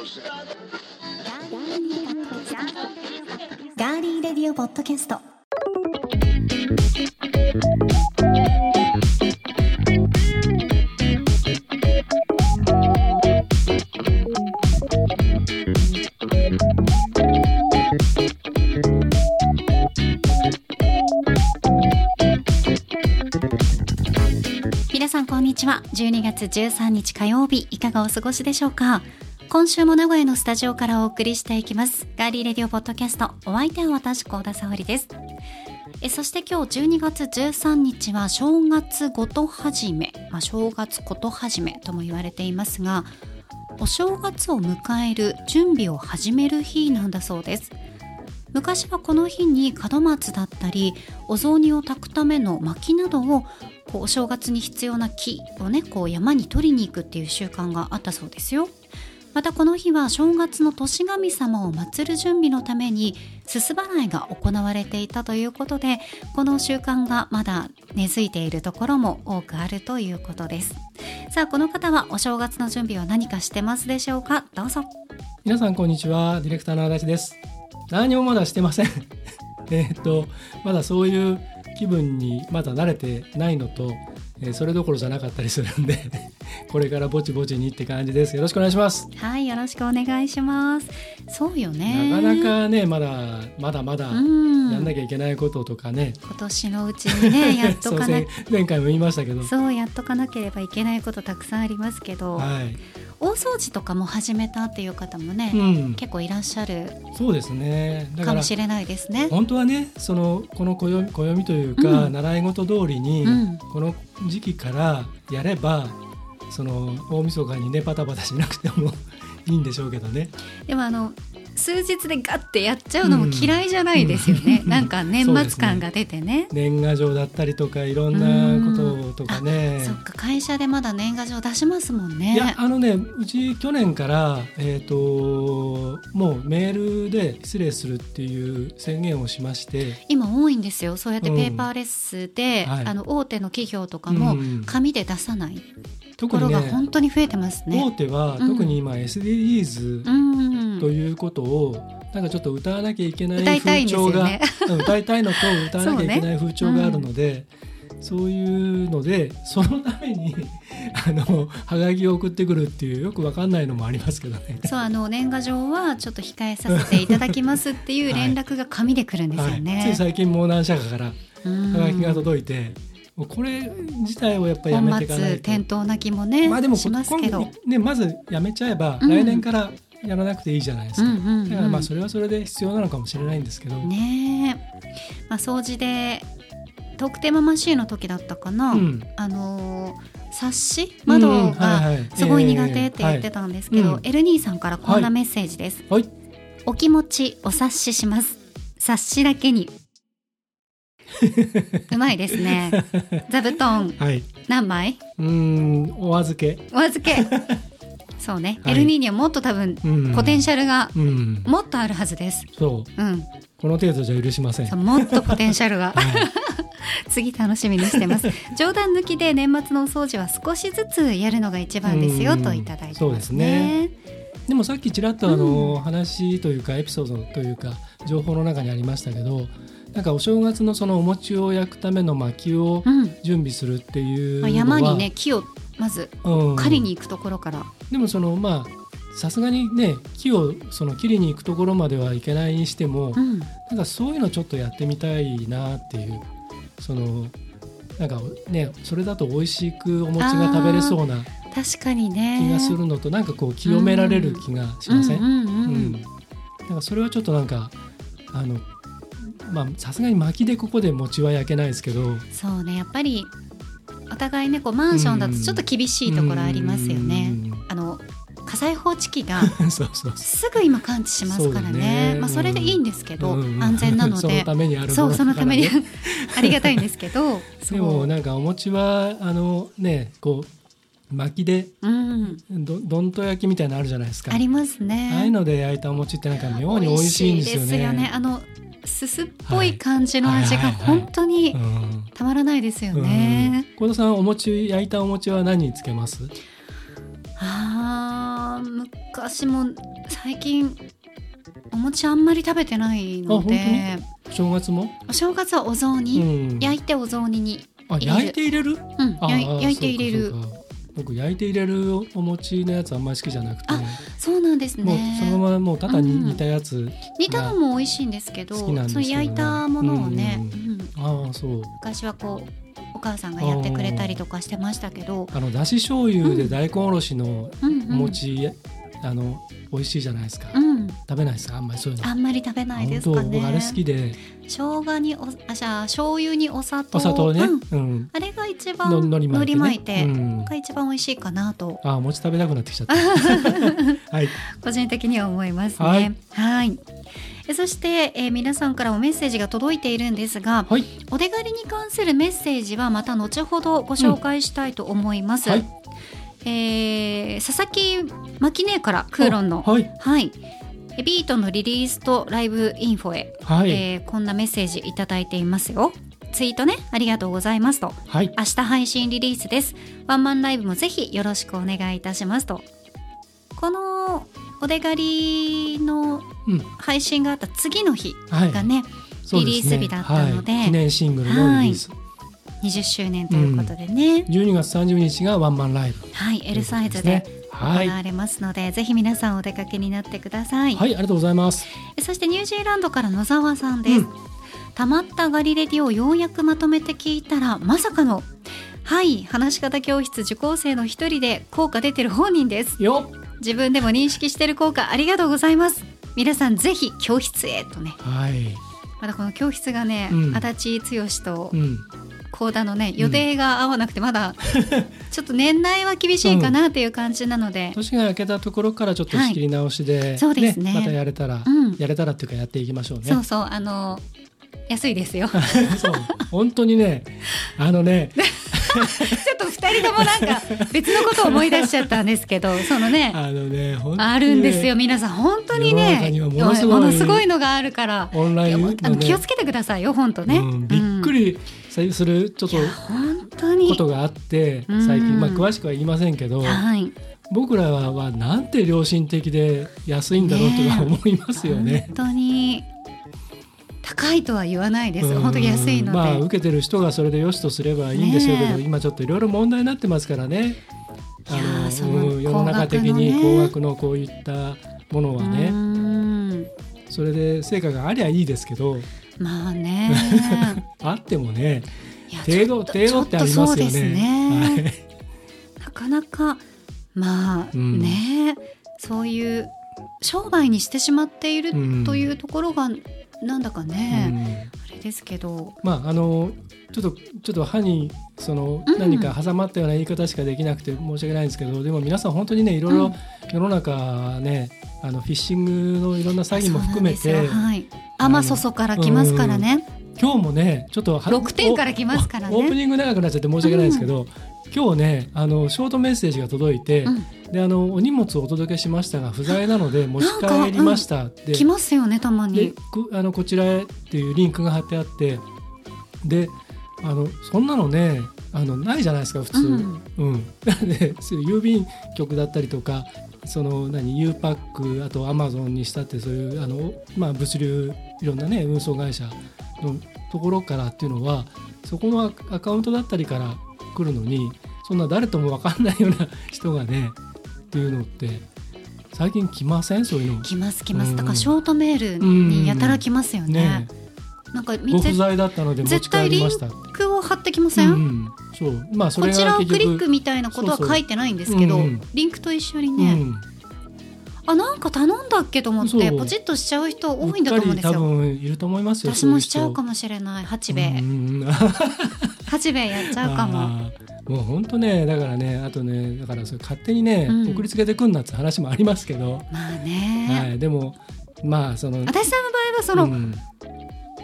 ガーリーレディオポッドキャスト。皆さんこんにちは。12月13日火曜日いかがお過ごしでしょうか？今週も名古屋のスタジオからお送りしていきます。ガーリーレディオポッドキャストお相手は私高田沙織です。えそして今日12月13日は正月ごと始め、まあ、正月こと始めとも言われていますがお正月を迎える準備を始める日なんだそうです。昔はこの日に門松だったりお雑煮を炊くための薪などをこうお正月に必要な木をねこう山に取りに行くっていう習慣があったそうですよ。またこの日は正月の年神様を祀る準備のためにすす払いが行われていたということでこの習慣がまだ根付いているところも多くあるということです。さあこの方はお正月の準備は何かしてますでしょうか？どうぞ皆さんこんにちは。ディレクターの足立です。何もまだしてません。えっとまだそういう気分にまだ慣れてないのと、えーそれどころじゃなかったりするんで これからぼちぼちにって感じです。よろしくお願いします。はいよろしくお願いします。そうよね。なかなかねまだまだまだうん。やんなきゃいけないこととかね、今年のうちにね やっとかな前回も言いましたけど。そうやっとかなければいけないことたくさんありますけど、はい、大掃除とかも始めたっていう方もね、うん、結構いらっしゃるそうですねだかもしれないですね。本当はねそのこの暦暦というか、うん習い事通りに、うんこの時期からやればその大晦日にねパタパタしなくてもいいんでしょうけどね。でもあの数日でガッてやっちゃうのも嫌いじゃないですよね。うん。なんか年末感が出てね。年賀状だったりとかいろんなこととかね。そっか会社でまだ年賀状出しますもんね。いやあのねうち去年から、えー、ともうメールで失礼するっていう宣言をしまして。今多いんですよ。そうやってペーパーレスで、はい。あの大手の企業とかもうん。紙で出さない。ところ特にねが本当に増えてます大ね。手はうん。特に今 SDGs うんということをなんかちょっと歌わなきゃいけない風潮が、歌いたいのと歌わなきゃいけない風潮があるのでそう,、いうのでそのために あのハガキを送ってくるっていうよくわかんないのもありますけどね。そうあの年賀状はちょっと控えさせていただきますっていう 連絡が紙で来るんですよね。はい、つい最近もう何社かからうんハガキが届いて、これ自体をやっぱりやめていかないと。本末転倒な気もね、まあでもしますけど今。ねまずやめちゃえば、うん来年からやらなくていいじゃないですか。うんうんうん。だからまあそれはそれで必要なのかもしれないんですけど。ねえ、まあ、掃除でトークテーママシーンの時だったかな、うん。あのー冊子窓はいがはい。すごい苦手って言ってたんですけど、エルニーさんからこんなメッセージです、はい。お気持ちお察しします。冊子だけに。うまいですね。座布団。はい。何枚？うーんお預け。お預けそうね、はい。エルニーにはもっと多分うん。ポテンシャルがうん。もっとあるはずです。そう。うん。この程度じゃ許しません。もっとポテンシャルが。はい。次楽しみにしてます。冗談抜きで年末のお掃除は少しずつやるのが一番ですようん。といただいてますそうですね。ねでもさっきちらっとあの、話というかエピソードというか情報の中にありましたけどなんかお正月のそのお餅を焼くための薪をうん。準備するっていうのまあ、は、山にね木をまずうん、狩りに行くところから、でもそのまあさすがにね木をその切りに行くところまではいけないにしても、うん、なんかそういうのちょっとやってみたいなっていうそのなんかねそれだと美味しくお餅が食べれそうな確かにね。気がするのとなんかこう清められる気がしません、なんかそれはちょっとなんかあのまあさすがに薪でここで餅は焼けないですけど。そうねやっぱりお互いねこうマンションだとちょっと厳しいところありますよね。あの火災報知器が すぐ今感知しますからね。ね。まあそれでいいんですけど、ううん安全なのそのでためにあるもそうのそのために。ありがたいんですけどでもなんかお餅はあのねこう薪でうん、どどんと焼きみたいなのあるじゃないですか。ありますね。ああいうので焼いたお餅ってなんか妙に美味しいんですよね。よね。あのすすっぽい感じの味が本当にうん。たまらないですようん。ね。幸田さんお餅焼いたお餅は何につけます？ああ昔も最近お餅あんまり食べてないので。正月も？お正月はお雑煮、うん、焼いてお雑煮に。あ焼いて入れる、うん、焼いて入れる。僕焼いて入れるお餅のやつあんまり好きじゃなくて。そうなんですね。そのままもうただに煮たやつ、うん、煮たのも美味しいんですけどその焼いたものをね、ああそう。昔はこうお母さんがやってくれたりとかしてましたけど。あのだし醤油で大根おろしのお餅、あの美味しいじゃないですか、うん、食べないですか？あんまりそういうの。あんまり食べないですかね。あれ好きで。生姜におあじゃあ醤油にお砂糖。お砂糖ね、うん、あれが一番のり巻いて,、巻いてが一番美味しいかなと。あ餅食べたくなってきちゃった。はい。個人的には思いますね。はいそして、えー、皆さんからもメッセージが届いているんですが、はい、お出狩りに関するメッセージはまた後ほどご紹介したいと思います、うんはい。えー、佐々木マキネからクーロンの、はい、はい、ビートのリリースとライブインフォへ、はい、えー、こんなメッセージいただいていますよ。ツイートねありがとうございますと、はい、明日配信リリースです。ワンマンライブもぜひよろしくお願いいたしますとこのお出狩りの配信があった次の日がね、うんはい、リリース日だったので、ね、記念シングルのリリース、20周年ということでね、うん、12月30日がワンマンライブ。はい。L サイズで行われますので、はい、ぜひ皆さんお出かけになってください。はい。ありがとうございます。そしてニュージーランドから野沢さんです、うん、たまったガリレディをようやくまとめて聞いたらまさかのはい。話し方教室受講生の一人で効果出てる本人です。よ自分でも認識してる効果ありがとうございます。皆さんぜひ教室へとね。はい。まだこの教室がね、うん、足立剛と、うん高田のね予定が合わなくてまだちょっと年内は厳しいかなっていう感じなので、うん、年が明けたところからちょっと仕切り直しで、はい、そうですね、ね、またやれたら、うん、やれたらっていうかやっていきましょうね。そうそう。あの安いですよ。そう。本当にねあのね ちょっと二人ともなんか別のことを思い出しちゃったんですけどそのねあのねあるんですよ。皆さん本当にねものすごいのがあるからオンライン、ね、気をつけてくださいよ本当ね、うん、びっくりするちょっと本当に。ことがあって最近、まあ、詳しくは言いませんけど、はい、僕らはなんて良心的で安いんだろうとか思いますよね。本当に高いとは言わないです。本当に安いので。まあ受けてる人がそれでよしとすればいいんでしょうけど、ね、今ちょっといろいろ問題になってますからね。あの、ね、世の中的に高額のこういったものはね。それで成果がありゃいいですけど。まあね。あってもね。程度程度ってありますよね。ねなかなかまあ、うん、ねそういう商売にしてしまっているというところがなんだかね、あれですけど。まああのちょっとちょっと歯にその何か挟まったような言い方しかできなくて申し訳ないんですけど、うん、でも皆さん本当にねいろいろ世の中ね、あのフィッシングのいろんな詐欺も含めて、はい、甘そそから来ますからね、今日もねちょっと6点から来ますからね。オープニング長くなっちゃって申し訳ないですけど、うん、今日ねあのショートメッセージが届いて、うん、であのお荷物をお届けしましたが不在なので持ち帰りました。って、来ますよねたまに。あのこちらへっていうリンクが貼ってあってであのそんなのねあのないじゃないですか普通、うん、うん、で郵便局だったりとかその何 U パックあとアマゾンにしたってそういうあの、まあ、物流いろんなね運送会社のところからっていうのはそこのアカウントだったりから来るのにそんな誰とも分かんないような人がねっていうのって最近来ません？そういうの。来ます来ます、だからショートメールにやたら来ますよね。ねなんかご不在だったので持ち帰りましたリンクを貼ってきません、うん、そう。まあそれこちらをクリックみたいなことは書いてないんですけどリンクと一緒にね、うんあなんか頼んだっけと思ってポチッとしちゃう人多いんだと思うんですよ。多分いると思いますよ。私もしちゃうかもしれない八兵衛。八兵衛やっちゃうかも。もう本当ねだからねあとねだからそれ勝手にね、うん、送りつけてくんなって話もありますけど。まあね。はいでもまあその私さんの場合はその、うん、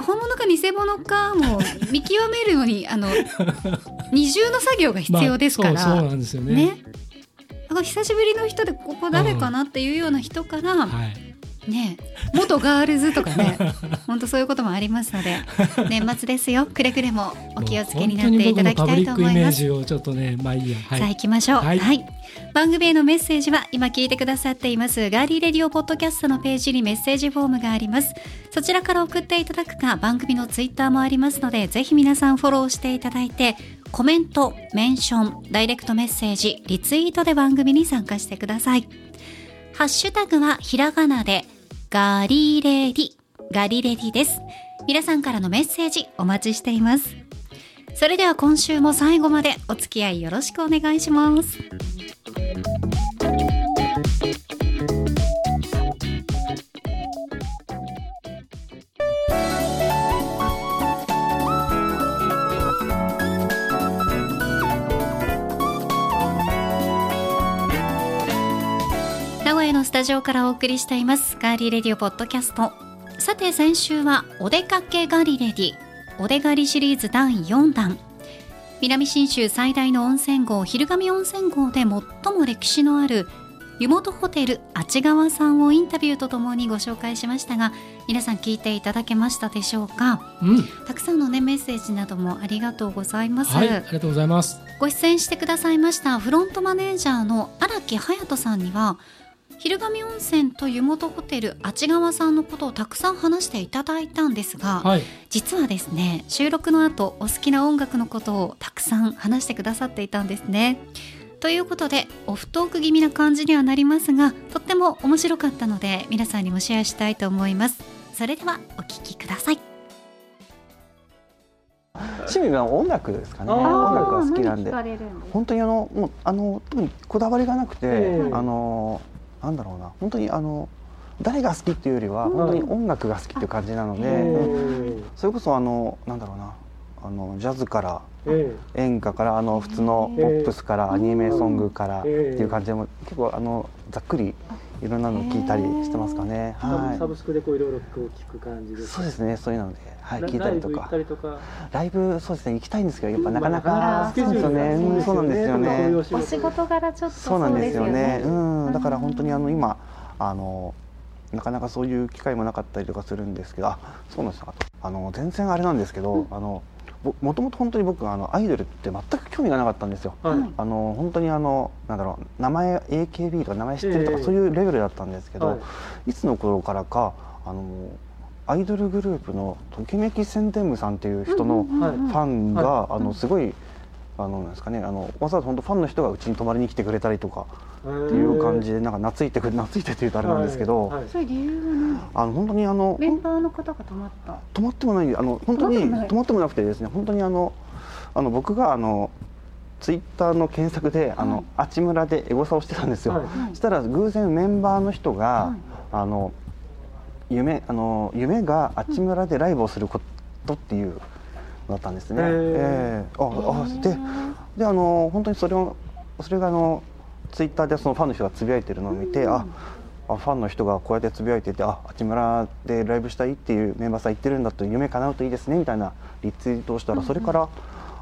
本物か偽物かも見極めるのにあの 二重の作業が必要ですから。まあ、そうそうなんですよね。ね久しぶりの人でここ誰かなっていうような人から、ね元ガールズとかね 本当そういうこともありますので 年末ですよ。くれぐれもお気をつけになっていただきたいと思います。をちょっとねまあいいや、はい、さあ行きましょう、はい、はい、番組へのメッセージは今聞いてくださっています。ガーリーレディオポッドキャストのページにメッセージフォームがあります。そちらから送っていただくか番組のツイッターもありますのでぜひ皆さんフォローしていただいてコメント、メンション、ダイレクトメッセージ、リツイートで番組に参加してください。ハッシュタグはひらがなでガリレディ、ガリレディです。皆さんからのメッセージお待ちしています。それでは今週も最後までお付き合いよろしくお願いします。スタジオからお送りしていますガーリーレディオポッドキャスト。さて先週はお出かけガリレディお出がりシリーズ第4弾。南信州最大の温泉郷昼神温泉郷で最も歴史のある湯本ホテルあち川さんをインタビューとともにご紹介しましたが皆さん聞いていただけましたでしょうか、うん、たくさんのねメッセージなどもありがとうございます、はい、ありがとうございます。ご出演してくださいましたフロントマネージャーの荒木隼人さんには昼神温泉と湯本ホテルあち川さんのことをたくさん話していただいたんですが、はい、実はですね収録の後お好きな音楽のことをたくさん話してくださっていたんですね。ということでオフトーク気味な感じにはなりますがとっても面白かったので皆さんにもシェアしたいと思います。それではお聴きください。趣味は音楽ですかね。音楽が好きなんで。本当にあのもうあの特にこだわりがなくて、あのなんだろうな。本当にあの誰が好きっていうよりは本当に音楽が好きっていう感じなので、うん、それこそあのなんだろうな。あのジャズから演歌からあの普通のポップスからアニメソングからっていう感じでも結構あのざっくりいろんなの聞いたりしてますかね。はい、サブスクでこういろいろ聞く感じです。そうですね、そういうので、はい、聞いたりとか。ライブそうですね、行きたいんですけど、やっぱなかなか、そうですよね、そうなんですよね。お仕事柄ちょっとそうなんですよね。うん、だから本当にあの今あの。なかなかそういう機会もなかったりとかするんですけどあそうなんですあの全然あれなんですけど、あのもともと本当に僕あのアイドルって全く興味がなかったんですよ、はい、あの本当にあのなんだろう名前 AKB とか名前知ってるとか、そういうレベルだったんですけど、はい、いつの頃からかあのアイドルグループのときめき宣伝部さんっていう人のファンが、あのすごいあのなんですかねあのわざわざ本当ファンの人がうちに泊まりに来てくれたりとかっていう感じでなんか懐いてく 懐いてというとあれなんですけど、はいはい、そういう理由はあの本当にあのメンバーの方が泊まった？泊まってもないあの本当に泊まってもなくてですね本当にあのあの僕があのツイッターの検索で、あの、あちむらでエゴサをしてたんですよ、はい、そしたら偶然メンバーの人が、あの夢あの夢があちむらでライブをすることっていうだったんですね。えー、ああでであの本当にそれをそれがあのツイッターでそのファンの人がつぶやいてるのを見て、うん、ああファンの人がこうやってつぶやいててあ八村でライブしたいっていうメンバーさん言ってるんだと夢叶うといいですねみたいなリツイートをしたら、それから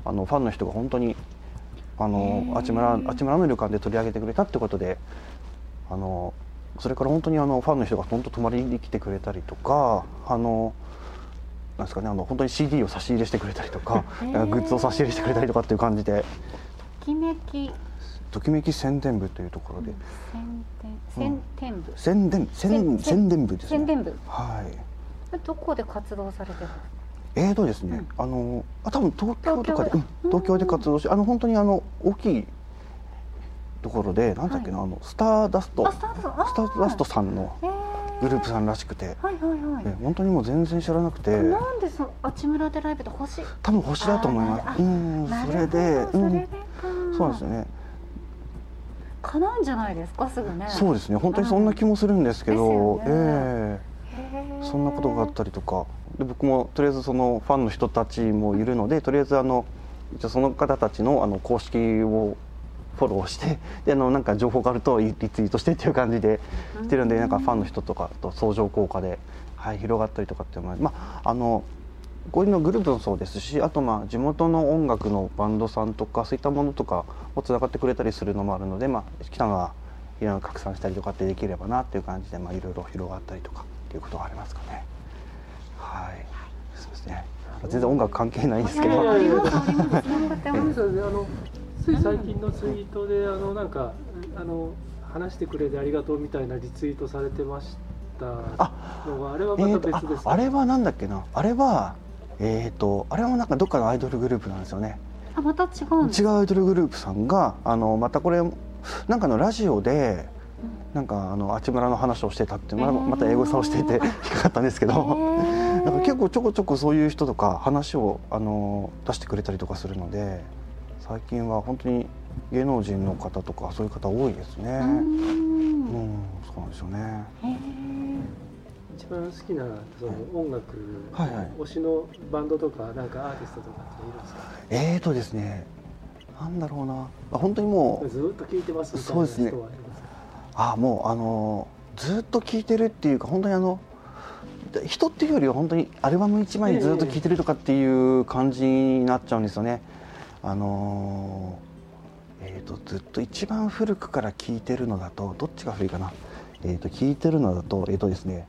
あのファンの人が本当にあの八村八村の旅館で取り上げてくれたってことであのそれから本当にあのファンの人が本当泊まりに来てくれたりとかあのなんですかねあの本当に CD を差し入れしてくれたりとかグッズを差し入れしてくれたりとかっていう感じで。ときめき。ときめき宣伝部というところで、宣伝。部、宣伝宣宣伝部ですね。宣伝部。はい。どこで活動されてるえーとですね、あのあ多分東京とかで東京で？活動してあの本当にあの大きいところでなんだっけな、あのスターダスト。スターダスト。さんのグループさんらしくて、はいはいはい、本当にもう全然知らなくて。なんでそあちむらでライブって星多分星だと思います。うんそれで。うん、そうですね。叶うんじゃないですかすぐね。そうですね。本当にそんな気もするんですけど、ね、ええ。ー、そんなことがあったりとか。で僕もとりあえずそのファンの人たちもいるのでとりあえずあの一応その方たちのあの公式をフォローしてであのなんか情報があるとリツイートしてっていう感じでしてるんでなんかファンの人とかと相乗効果で、はい、広がったりとかっていうのはまああのこういうのグループもそうですしあとまあ地元の音楽のバンドさんとかそういったものとかをつながってくれたりするのもあるので、まあ、北川いろいろ拡散したりとかってできればなっていう感じで、まあ、いろいろ広がったりとかっていうことはありますかね。はい。そうですね。全然音楽関係ないんですけど、あのつい最近のツイートであのなんかあの話してくれてありがとうみたいなリツイートされてましたのがあれは別ですか、ああれはなんだっけな。あれはえー、とあれはなんかどっかのアイドルグループなんですよね。あまた違う違うアイドルグループさんがあのまたこれなんかのラジオでなんかあのあちむらの話をしてたってままた英語さをしていて引っかかったんですけど、なんか結構ちょこちょこそういう人とか話をあの出してくれたりとかするので最近は本当に芸能人の方とかそういう方多いですね。ううん、んそうなんですよね。一番好きなその音楽、はいはい。推しのバンドとかなんかアーティストとかっているんですか？えーとですね、なんだろうな、あ本当にもうずーっと聴いてます？みたいなそうですね。人はいますか？あもうあのずっと聴いてるっていうか本当にあの人っていうよりは本当にアルバム1枚ずっと聴いてるとかっていう感じになっちゃうんですよね。あのえー、とずっと一番古くから聴いてるのだとどっちが古いかな、えー、と聴いてるのだとえっ、とですね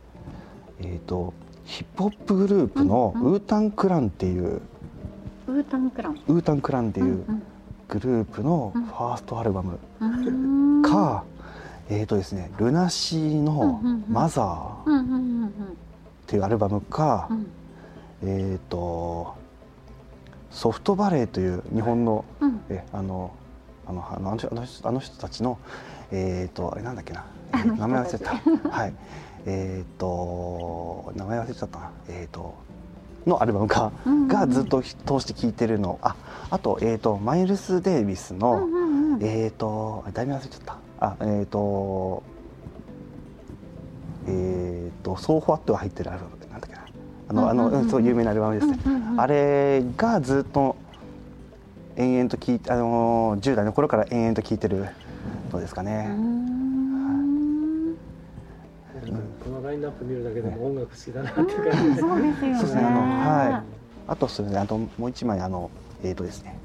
えー、とヒップホップグループのうんうん。ウータンクランっていう、ウータンクラン。ウータンクランっていううんグループのうん。ファーストアルバムうん。か、えーとですね、ルナシーのうんうんうん「マザー」うんうんうんっていうアルバムか、うん。えっ、とソフトバレーという日本のうん。えあのあのあのあの人たちのえっ、とあれなんだっけな、名前忘れた。はいえっ、と名前忘れちゃった。なえっ、とのアルバムかうんうんがずっと通して聴いてるの。ああと,、えー、とマイルス・デイビスの、うんうんうんえっ、と題名忘れちゃった。あえっ、とえっ、と「ソーファット」が入ってるアルバムなんだっけな。あの、あのうんうんうん。うんそう有名なアルバムですね、うんうんうんあれがずっと延々と聞いてあのー10代の頃から延々と聞いてるのですかうね、んなんラインナップ見るだけでも音楽好きだなっていう感じで、そうですよねそうですね。あのはい。あとそれであともう一枚あのえっ、とですね。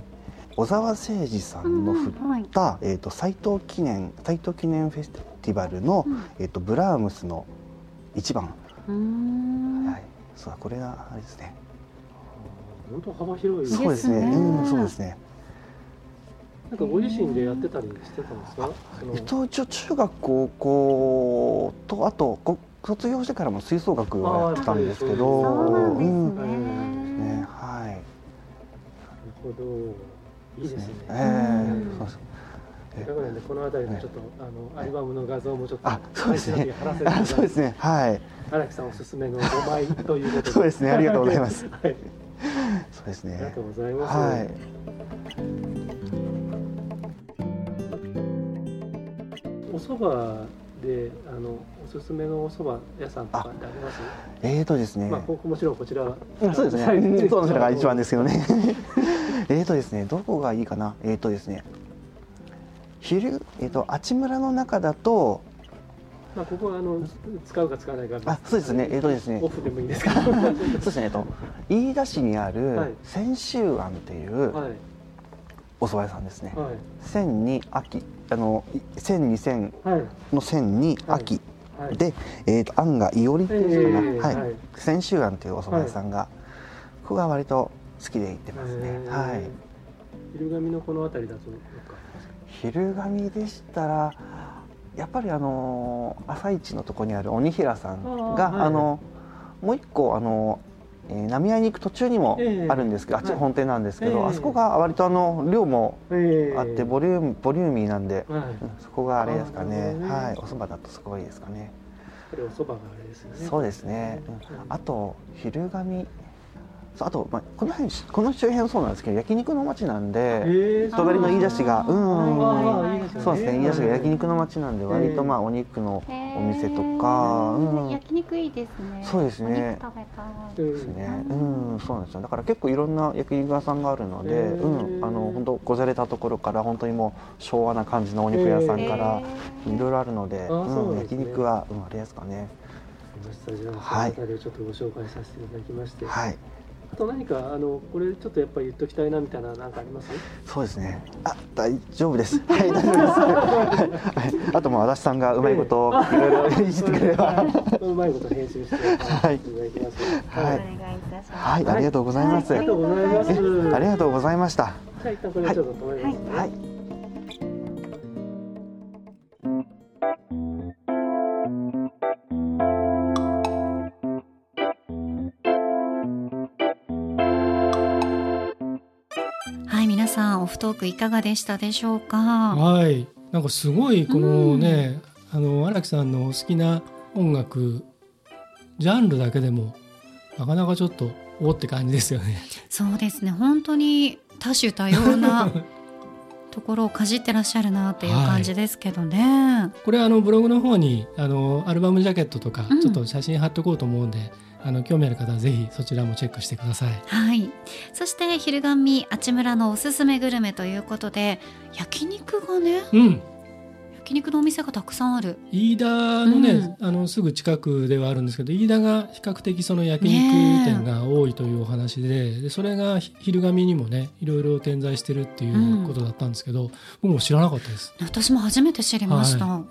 小沢誠二さんの振っうんうんはい。た、えー、と斎藤記念斎藤記念フェスティバルの、うん。えー、とブラームスの一番、うん。はい、そうだこれがあれですね。本当幅広いですね。そうですね。うんそうですねなんかご自身でやってたりしてたんですか？その。えっと一応中学高校とあとこ卒業してからも吹奏楽をやってたんですけどそうなんですうんねねはい。なるほど。いいですね。ええうんそうです。この辺りのちょっと、あのアルバムの画像もちょっとあそうですね。あそうですね。はい。荒木さんおすすめの5枚ということで。そうですね。ありがとうございます。はい、そうですね。ありがとうございます、はいお蕎麦であのおすすめのお蕎麦屋さんとかってあります？えーとですね。まあここもちろんこちら。うんそうですね。うんそうそれが一番ですけどね。えーとですね、どこがいいかな？えーとですね。昼えーとあちむらの中だとまあここはあの使うか使わないか。あそうですね。えーとですね。オフでもいいですか？そうですね。えっと飯田市にあはい。る千秋庵っていうはいお蕎麦屋さんですね。はい。千に秋あのい千二千はい。の千に秋、はい。でえーと庵がいおりっていうのかな、はいえーはい。千秋庵っていうお蕎麦屋さんが、ここが割と好きで行ってますね。えー。はい。昼神のこの辺りだと昼神でしたらやっぱりあの朝市のとこにある鬼平さんがあ、のもう一個あの、えー浪江に行く途中にもええ。あるんですけど、あっちはい本店なんですけど、ええ。あそこが割とあの量もえあってボリュームボリューミーなんで、そこがあれですかね。はい。お蕎麦だとすごいですかね。これお蕎麦があれですよね。そうですね、あと昼神あと、まあ、この辺この周辺そうなんですけど焼肉の街なんで、えー。人狩りの言い出しがうんそうですね、飯田市が焼肉の街なんで、割とええまあお肉のお店とか、うん、焼肉いいですね。そうですね。お肉食べたい。うんですね、うん、そうなんですよ。だから結構いろんな焼肉屋さんがあるので、うん、あの本当こじゃれたところから本当にもう昭和な感じのお肉屋さんからいろいろあるので、ううん、焼肉は、うん、あれですかね。このスタジオのはい辺りをちょっとご紹介させていただきまして、はい、まと何かあのこれちょっとやっぱり言っときたいなみたいな何かあります？そうですね。あ大丈夫です。はい大丈夫です、はい、あともう足立さんがうまいこといろいろいじってくれれば。うまいこと編集してはいいただきますはい、はい、ありがとうございます、ありがとうございますありがとうございましたじゃあ一旦これちょっと止めますはいトークいかがでしたでしょうか？はい。なんかすごいこのね、あの荒木さんの好きな音楽ジャンルだけでもなかなかちょっとおって感じですよね。そうですね。本当に多種多様な ところをかじってらっしゃるなっていう感じですけどね、これあのブログの方にあのアルバムジャケットとかうん。ちょっと写真貼っとこうと思うんで、あの興味ある方はぜひそちらもチェックしてください。はいそして昼神あちむらのおすすめグルメということで焼肉がねうん、焼肉のお店がたくさんある。飯田のね、あのすぐ近くではあるんですけど飯田が比較的その焼肉店が多いというお話で,、でそれがひ昼神にもねいろいろ点在してるっていうことだったんですけど、僕も知らなかったです。私も初めて知りました、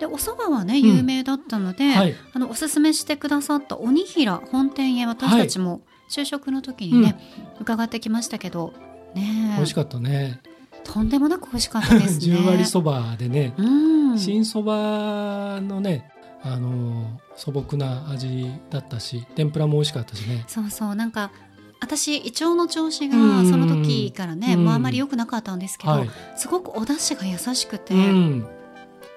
でお蕎麦はね有名だったので、はい、あのおすすめしてくださった鬼平本店へ私たちも就職の時にね、伺ってきましたけどね。え美味しかったね。とんでもなく美味しかったですね 10割そばでね、うん新そばのねあの素朴な味だったし天ぷらも美味しかったしね。そうそうなんか私胃腸の調子がうんその時からね、うんもうあんまり良くなかったんですけど、はい。すごくお出汁が優しくて、うん。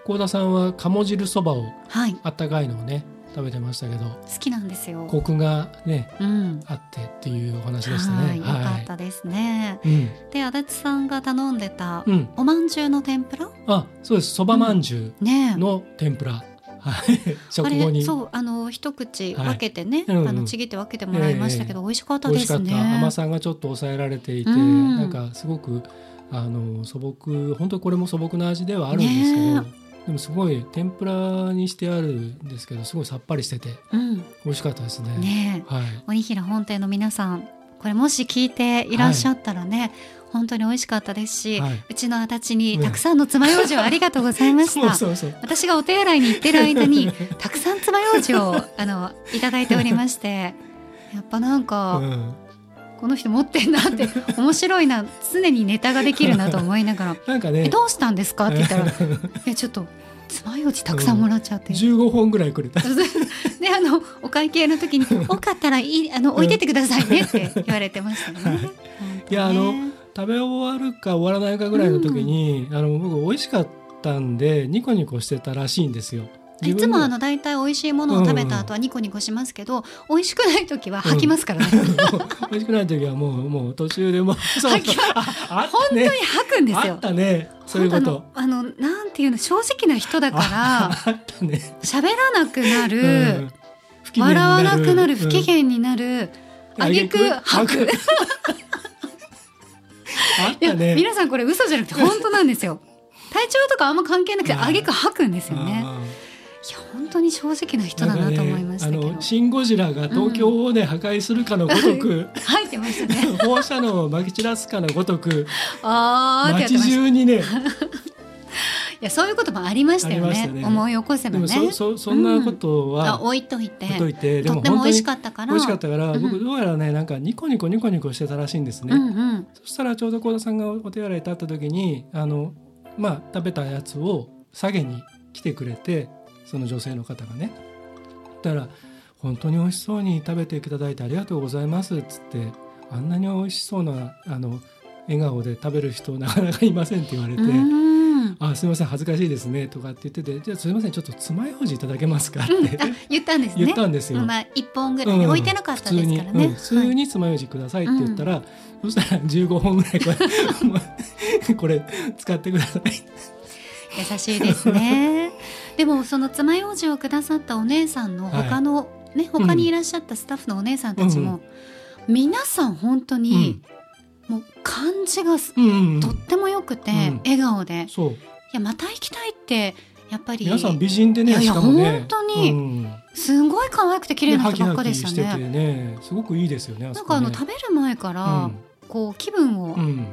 幸田さんは鴨汁そばをはいあったかいのをね食べてましたけど好きなんですよ。コクがねうん、あってっていうお話でしたね。はい、よかったですね。うん。で足立さんが頼んでたうん。お饅頭の天ぷら？あ、そうです。そばまんじゅねうの天ぷら。はい。食あ後にれそうあの一口はい分けてね、うんうんあのちぎって分けてもらいましたけど、美味しかった美味しかっですね。た。甘さがちょっと抑えられていて、うんなんかすごくあの素朴本当にこれも素朴な味ではあるんですけど、ねでもすごい天ぷらにしてあるんですけど、すごいさっぱりしててうん、美味しかったですね。ねえはい。鬼平本店の皆さんこれもし聞いていらっしゃったらね、本当に美味しかったですし、はいうちの足立にたくさんの爪楊枝をありがとうございました。そうそうそう。私がお手洗いに行ってる間に たくさん爪楊枝をあのいただいておりましてやっぱなんか、うん。この人持ってんなって 面白いな常にネタができるなと思いながら。なんか「えね、どうしたんですか?」って言ったら「いやちょっと爪楊枝たくさんもらっちゃって」15本ぐらいくれた。であのお会計の時に「多かったらいいあの置いてってくださいね」って言われてましたね。い。やあのね食べ終わるか終わらないかぐらいの時に、あの僕美味しかったんでニコニコしてたらしいんですよ。いつもあのの大体美味しいものを食べた後はニコニコしますけど、美味しくない時は吐きますからね。美味しくない時はもうもう途中でもう吐きまああった本当にね。吐くんですよ。あっ。たね。そういうこと。あのあのなんていうの正直な人だかああったね、ら喋らなくなる、うん。笑わなくなる不機うん嫌になる、あげく吐く。いや、たね。皆さんこれ嘘じゃなくて本当なんですよ。体調とかあんま関係なくてうんあ。げく吐くんですよね。あいや本当に正直な人だなと思いましたけど。ねあのシン・ゴジラが東京をね、破壊するかのごとく吐いてましたね。放射能をまき散らすかのごとくあ街中にね やそういうこともありましたよね。ね思い起こせばでもね。そそそんなことは、あ置いといて。ほっといてでとっても美味しかったから。美味しかったから、うん僕どうやらねなんかニコニコニコニコしてたらしいんですね、うんうん。そしたらちょうど幸田さんがお手洗い立った時にあのまあ食べたやつを下げに来てくれてその女性の方がねだから本当に美味しそうに食べていただいてありがとうございますっつってあんなに美味しそうなあの笑顔で食べる人なかなかいませんって言われて。うんあすみません恥ずかしいですねとかって言っててじゃあすみませんちょっと爪楊枝いただけますかって、うんあ言ったんですね。言ったんですよ。まあ一本ぐらいね、うん置いてなかったですからね。普通にうん普通に爪楊枝くださいって言ったら、そしたら15本ぐらいこれ これ使ってください。はい優しいですね。でもその爪楊枝をくださったお姉さんの他の、ね他にいらっしゃったスタッフのお姉さんたちも、皆さん本当に、もう感じがすうんうんうん。とっても良くて、うん。笑顔で、いやまた行きたいってやっぱり皆さん美人でねいやいやね。本当にうん。すごい可愛くて綺麗な人ばっかでしたね。ね。ねすごくいいですよねあなんかあの食べる前から、こう気分をうん、うん。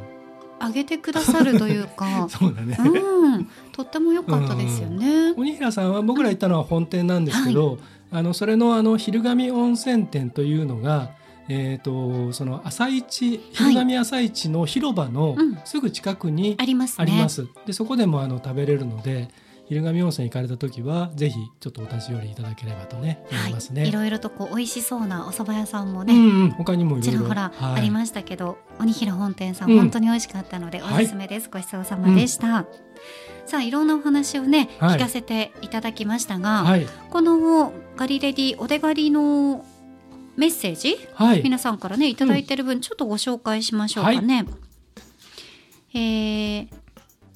上げてくださるというか、そうだね、うん、とっても良かったですよね。鬼平さんは僕ら行ったのは本店なんですけど、あのそれのあの昼神温泉店というのが、えー、とその朝市昼神朝市の広場のうん。すぐ近くにありますね。あります。でそこでもあの食べれるので昼神温泉行かれた時はぜひちょっとお立ち寄りいただければとね思いますね。はい、いろいろとこう美味しそうなお蕎麦屋さんもね、うんうん、他にもいろいろ。ちらほらありす。ましたけど、鬼平本店さん、うん本当に美味しかったのでおすすめです、ごちそうさまでした、さあいろんなお話をね、はい。聞かせていただきましたが、はい。このガリレディお手狩りのメッセージ、はい。皆さんからねいただいてる分、ちょっとご紹介しましょうかね、えー、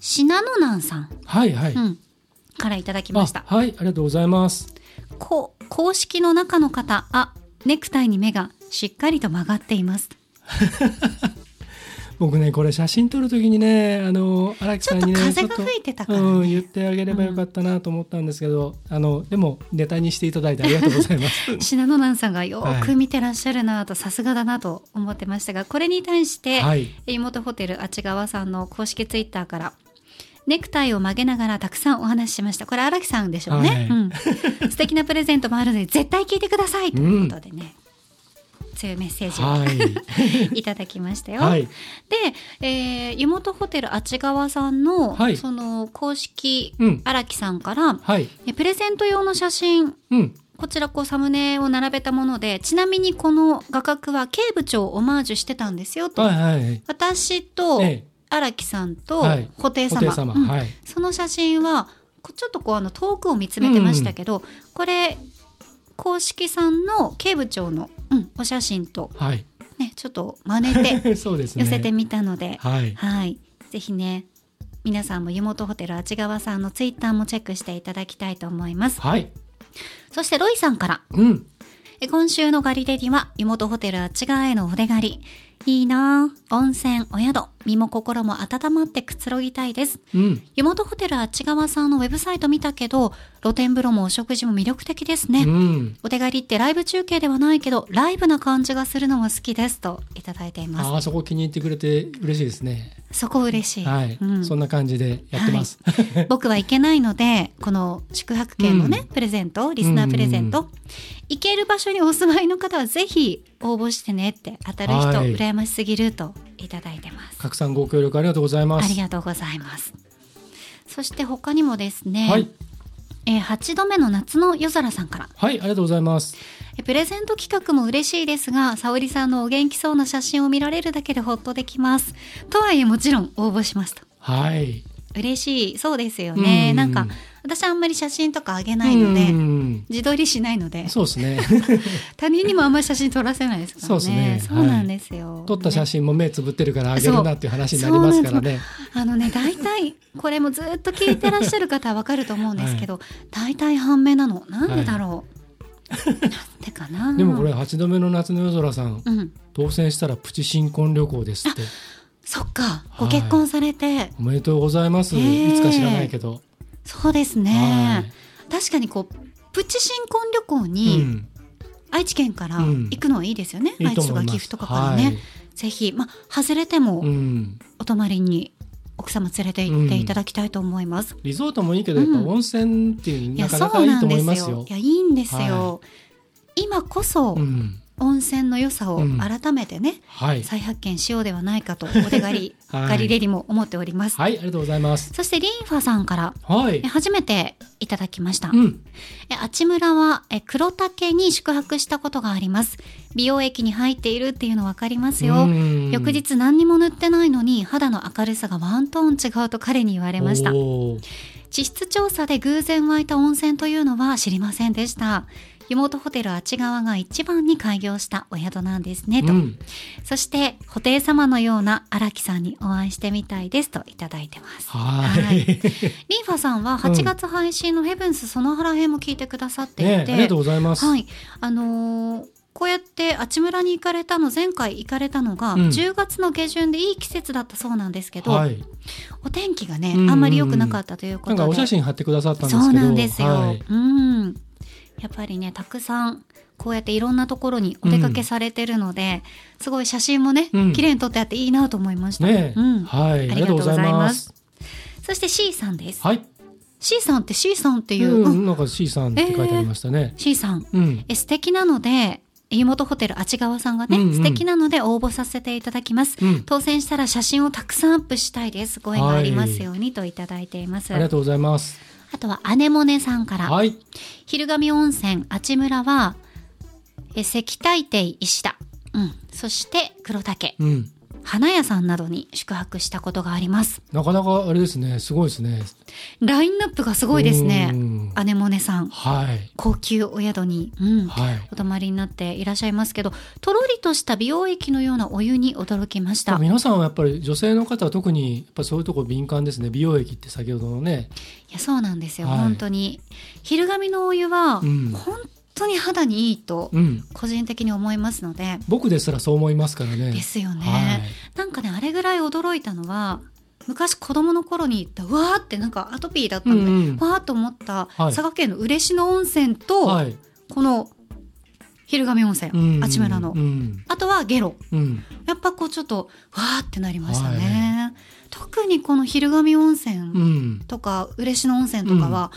信濃南さん、はいはい。うん、からいただきました。あはいありがとうございます。こ公式の中の方あネクタイに目がしっかりと曲がっています 僕ねこれ写真撮る時にねあの荒木ちょっとさんにね風が吹いてたからね、うん、言ってあげればよかったなと思ったんですけど、あのでもネタにしていただいてありがとうございます。信濃南さんがよく見てらっしゃるなとさすがだなと思ってましたがこれに対して、はい、妹ホテルあちがわさんの公式ツイッターからネクタイを曲げながらたくさんお話ししました。これ荒木さんでしょうね、はい。うん、素敵なプレゼントもあるので絶対聞いてくださいということでね、強いメッセージを、はい。いただきましたよ。はい、で、えー、湯本ホテルあちがわさんの、はい。その公式うん、荒木さんから、はい、えプレゼント用の写真うん、こちらこうサムネを並べたものでちなみにこの画角は警部長をオマージュしてたんですよと、はい、はい、私とえ荒木さんとはい。布袋え、様,、布袋様、うん。はい、その写真はこちょっとこうあの遠くを見つめてましたけど、これ公式さんの警部長の、うん、お写真とはい、ねちょっと真似て そうですね。寄せてみたので、はい、はい、ぜひね皆さんも湯本ホテルあちがわさんのツイッターもチェックしていただきたいと思います。はい、そしてロイさんから。うん、え今週のガリレディは湯本ホテルあっち側へのお出狩りいいな。あ温泉お宿。身も心も温まってくつろぎたいです。うん、湯本ホテルあっち側さんのウェブサイト見たけど露天風呂もお食事も魅力的ですね、うん。お手狩りってライブ中継ではないけどライブな感じがするのも好きですといただいています。ああ、そこ気に入ってくれて嬉しいですね。そこ嬉しい、はい、うん。そんな感じでやってます。僕は行けないのでこの宿泊券のね、うん。プレゼントリスナープレゼント、うん。行ける場所にお住まいの方はぜひ応募してねって当たる人、はい。羨ましすぎるといただいてます。拡散ご協力ありがとうございます。ありがとうございます。そして他にもですね、はい、えー8度目の夏の夜空さんから。はい、ありがとうございます。えプレゼント企画も嬉しいですが沙織さんのお元気そうな写真を見られるだけでほっとできます。とはいえもちろん応募しますと。はい。嬉しい。そうですよね。うん。なんか私あんまり写真とかあげないのでうん。自撮りしないので。そうですね。他人にもあんまり写真撮らせないですからね。そうですね。そうなんですよ、撮った写ね真も目つぶってるからあげるなっていう話になりますからね。あのね大体これもずっと聞いてらっしゃる方はわかると思うんですけど、大体半目なの。なんでだろう、なんでかな。でもこれ8度目の夏の夜空さんうん。当選したらプチ新婚旅行ですってそっかはい。ご結婚されて、おめでとうございます、へーいつか知らないけど、そうですはね確かにこうプチ新婚旅行いにうん。愛知県からうん。行くのはいいですよね、いい愛知とか岐阜とかからね、ぜひまあ外れてもはいうん、お泊まりに奥様連れて行っていただきたいと思います、リゾートもいいけどやっぱうん温泉っていういやなかなかいいと思いますよ。そうなんですよ。いやいいんですよ、は今こそうん、温泉の良さをうん。改めてね、はい、再発見しようではないかとお手狩り、はい。ガリレディも思っております、はい、ありがとうございます。そしてリンファさんからはい。え、初めていただきました、うん、えあちむらはえ黒竹に宿泊したことがあります。美容液に入っているっていうの分かりますよ、うん。翌日何にも塗ってないのに肌の明るさがワントーン違うと彼に言われました。地質調査で偶然湧いた温泉というのは知りませんでした湯本ホテルあち側が一番に開業したお宿なんですねと、うん、そして布袋様のような荒木さんにお会いしてみたいですといただいてます。はい、はい。リンファさんは8月配信のヘブンスその原編も聞いてくださっていて、ね、ありがとうございます。はい、あのーこうやってあちむらに行かれたの前回行かれたのが、うん。10月の下旬でいい季節だったそうなんですけど、はい。お天気がね、うんうん。あんまり良くなかったということで。なんかお写真貼ってくださったんですけど。そうなんですよ、はい。うんやっぱりねたくさんこうやっていろんなところにお出かけされてるので、すごい写真もね、うん。綺麗に撮ってあっていいなと思いました、ね、うん、はい。ありがとうございます。そして C さんです、はい。C さんって C さんっていう、うんうん、なんか C さんって書いてありましたね。C さん。うん。え素敵なので湯本ホテルあちがわさんがね、うんうん。素敵なので応募させていただきます、うん。当選したら写真をたくさんアップしたいです。ご縁がありますようにといただいています、ありがとうございます。あとは姉もねさんから、はい。昼神温泉あちむらはえ石大亭石田、うん、そして黒岳うん。花屋さんなどに宿泊したことがあります。なかなかあれですね、すごいですね。ラインナップがすごいですうねん姉もねさん。はい。高級お宿に、うん。はい。お泊まりになっていらっしゃいますけどとろりとした美容液のようなお湯に驚きました。皆さんはやっぱり女性の方は特にやっぱそういうところ敏感ですね。美容液って先ほどのね。いやそうなんですよ、はい。本当に。昼神のお湯はうん。本当に肌にいいとうん。個人的に思いますので、僕ですらそう思いますからね。ですよね、はい。なんかねあれぐらい驚いたのは昔子供の頃に行ったうわーってなんかアトピーだったので、うんうんわーっと思ったはい佐賀県の嬉野温泉と、はい。この昼神温泉、うんあちむらの、うん。あとはゲロうん。やっぱこうちょっとわーってなりましたね、特にこの昼神温う泉ん。とか嬉野温泉とかは、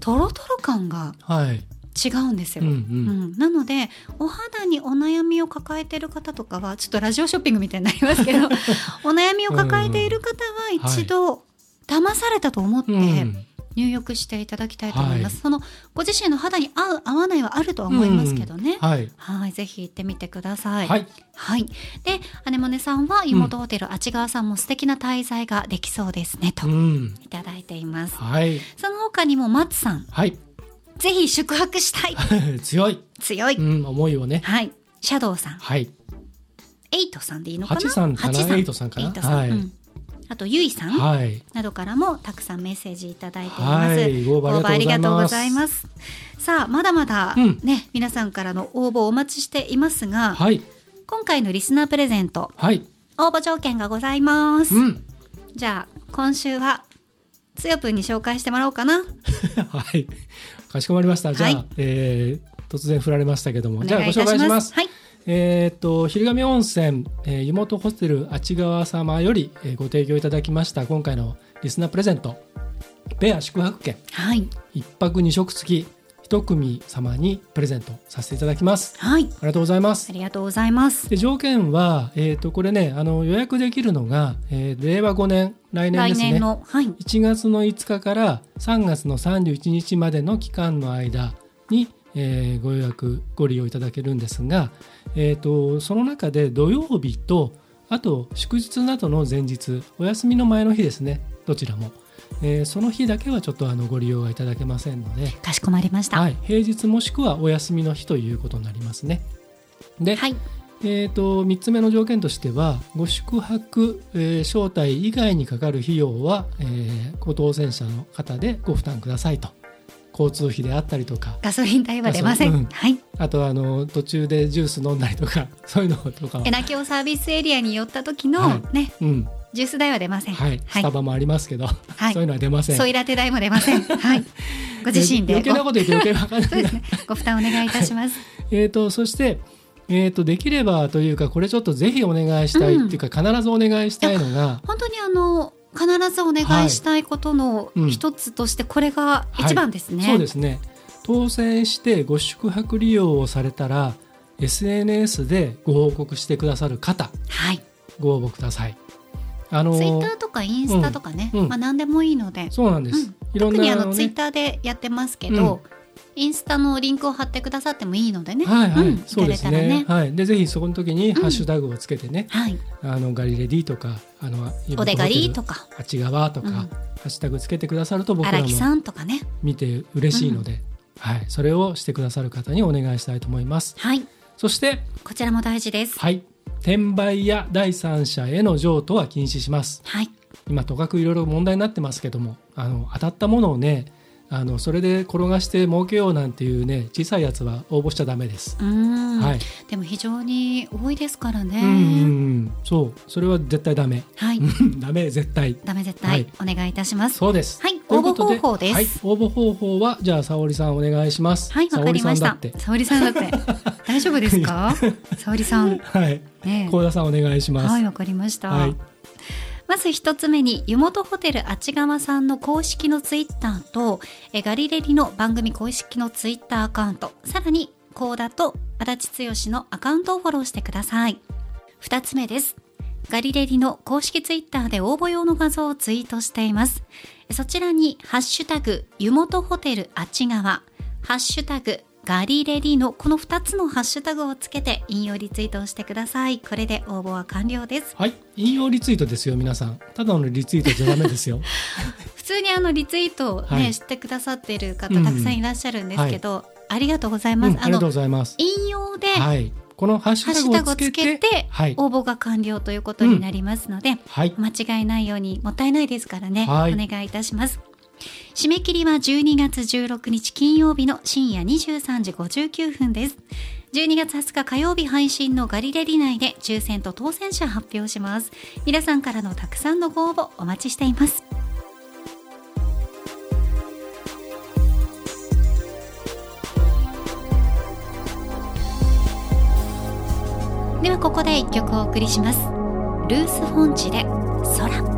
トロトロ感がはい。違うんですよ、うんう。うんん、なのでお肌にお悩みを抱えている方とかはちょっとラジオショッピングみたいになりますけど お悩みを抱えている方は一度騙されたと思ってうん。入浴してい姉と思います、はいそのご自身の肌に合う合わないはあるとは思いますけどね、はい。はいぜひ行ってみてくださいはい。はいで姉もねさんは湯本ホテルあちがわさんも素敵な滞在ができそうですねとうん。いただいていますはい。その他にも松さんはい。ぜひ宿泊したい 強い。強い、うん。思いをね。はいシャドウさんはい。エイトさんでいいのかな？八さんかな？八エイトさんかな？はいうんあとゆいさんはい。などからもたくさんメッセージいただいています、はい。ご応募あありがとうございま。すすさあまだまだうんね、皆さんからの応募をお待ちしていますが、はい。今回のリスナープレゼントはい。応募条件がございます、うん。じゃあ今週はつよぷんに紹介してもらおうかな はい。かしこまりました。じゃあ、はい。えー突然振られましたけども、おじゃあご紹介します。す。はい。えーっと、昼神温泉、えー湯本ホテルあちがわ様より、えーご提供いただきました今回のリスナープレゼント、ペア宿泊券、はい。一泊二食付き、一組様にプレゼントさせていただきます。はいありがとうございますあ。りがとうございますで条件は、えーっと、これね、あの予約できるのが、えー令和5年、来年来ですね。年のはい1月の5日から3月の31日までの期間の間に、えーご予約ご利用いただけるんですが、えー、とその中で土曜日とあと祝日などの前日お休みの前の日ですねどちらも、えーその日だけはちょっとあのご利用がいただけませんので、かしこまりました。はい、平日もしくはお休みの日ということになりますね。で、はい。えー、と3つ目の条件としてはご宿泊、えー招待以外にかかる費用は、えーご当選者の方でご負担くださいと。交通費であったりとか。ガソリン代は出ません、うん。はい。あとあの途中でジュース飲んだりとかそういうのとかは。え、なきおサービスエリアに寄った時の、はね。うんジュース代は出ません。はい、スタバもありますけど、はい。そういうのは出ません。ソイラテ代も出ません。はい。ご自身で。余計なこと言って余計わかんない そうですね。ご負担お願いいたします。えー、とそして、えー、とできればというかこれちょっとぜひお願いしたいっていうか、必ずお願いしたいのが本当にあの必ずお願いしたいことのうん。一つとしてこれが一番ですね、そうですね。当選してご宿泊利用をされたら SNS でご報告してくださる方。はい。ご応募ください。あのツイッターとかインスタとかね、うんうん。まあ何でもいいので、そうなんです、特にあのツイッターでやってますけど、インスタのリンクを貼ってくださってもいいのでね、はいはい、うん。そうですね。ね。はい、でぜひそこの時にハッシュタグをつけてね、はい、あのガリレディとかあのおでがりとか。かあっち側とか、うん。ハッシュタグつけてくださると僕らもさんとかね。見て嬉しいので、はい、それをしてくださる方にお願いしたいと思います。はい。そしてこちらも大事です。はい転売や第三者への譲渡は禁止します。はい。今とかくいろいろ問題になってますけどもあの当たったものをねあのそれで転がして儲けようなんていうね小さいやつは応募しちゃダメです。うん、はい。でも非常に多いですからね。うんそうそれは絶対ダメ。はい、ダメ絶対。ダメ絶対お願いいたします。そうです。はい、応募方法です。はい、応募方法はじゃあ沙織さんお願いします。はい、わかりました沙織さんだって。。沙織さんだって。大丈夫ですか？沙織さん。はい。ね高田さんお願いします。はい、わかりました。はいまず一つ目に湯本ホテルあちがわさんの公式のツイッターとえガリレリの番組公式のツイッターアカウント。さらに高田と足立剛のアカウントをフォローしてください。二つ目です。ガリレリの公式ツイッターで応募用の画像をツイートしています。そちらにハッシュタグ湯本ホテルあちがわハッシュタグガリレリのこの2つのハッシュタグをつけて引用リツイートをしてください。これで応募は完了です。はい、引用リツイートですよ皆さん。ただのリツイートじゃダメですよ。普通にあのリツイートをね、はい。知ってくださっている方うんたくさんいらっしゃるんですけど、ありがとうございます、うん、ありがとうございます。引用でハはい、このハッシュタグをつけて、はい、応募が完了ということになりますので、はい、間違いないようにもったいないですからね、はい。お願いいたします締め切りは12月16日金曜日の深夜23時59分です。12月20日火曜日配信のガリレリ内で抽選と当選者発表します。皆さんからのたくさんのご応募お待ちしています。ではここで一曲お送りします。ルース・フォンチで空「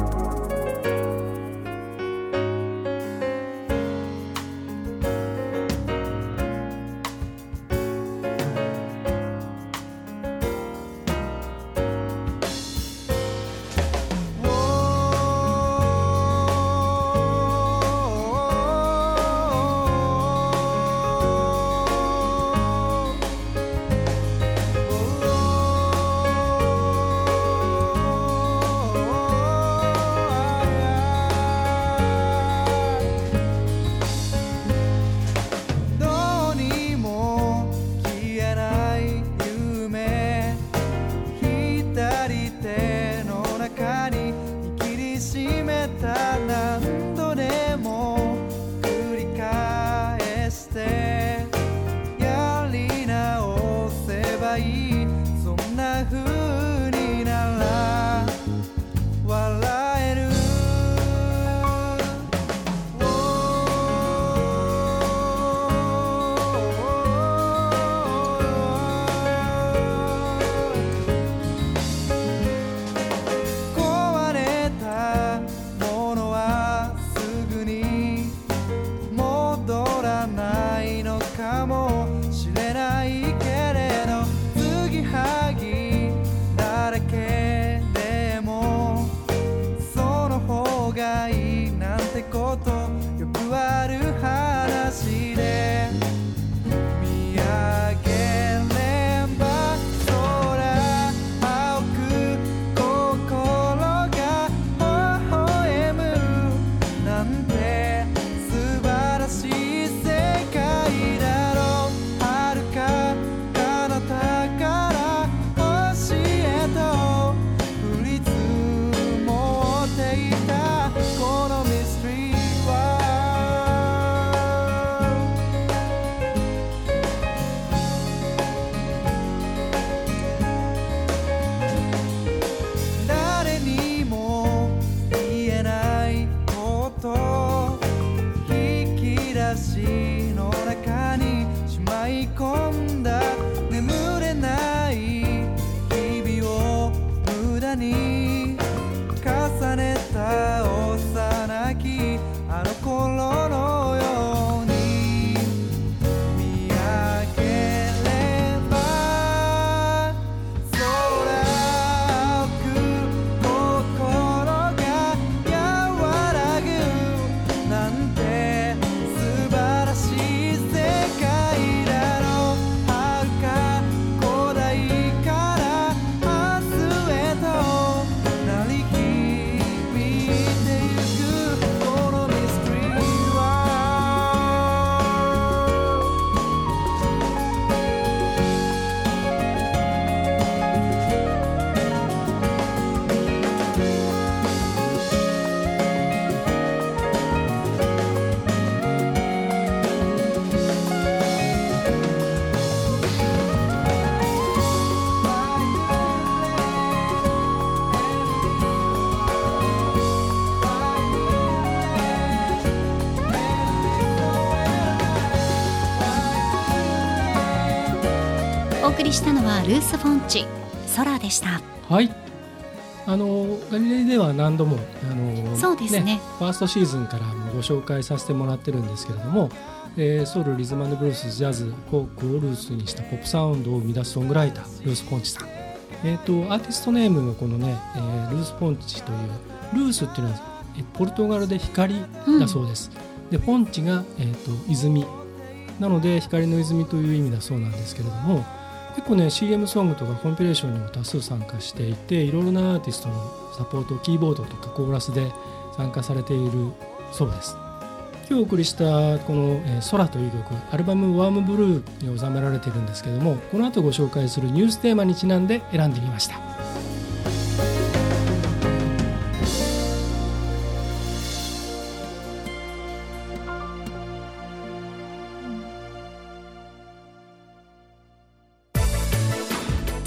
したのはルース・フォンチ空でした。はい。あのガリレイでは何度もあのそうですね、ね、ファーストシーズンからもご紹介させてもらってるんですけれども、えー、ソウルリズムブルースジャズフォークをルースにしたポップサウンドを生み出すソングライタールース・ポンチさん。えーと、アーティストネームがこのね、えー、ルース・ポンチというルースっていうのはポルトガルで光だそうです、うん、でポンチが、えーと、泉。なので光の泉という意味だそうなんですけれども結構ね CM ソングとかコンピレーションにも多数参加していていろいろなアーティストのサポートキーボードとかコーラスで参加されているそうです今日お送りしたこの「空」という曲アルバム「ワームブルー」に収められているんですけどもこの後ご紹介するニューステーマにちなんで選んでみました。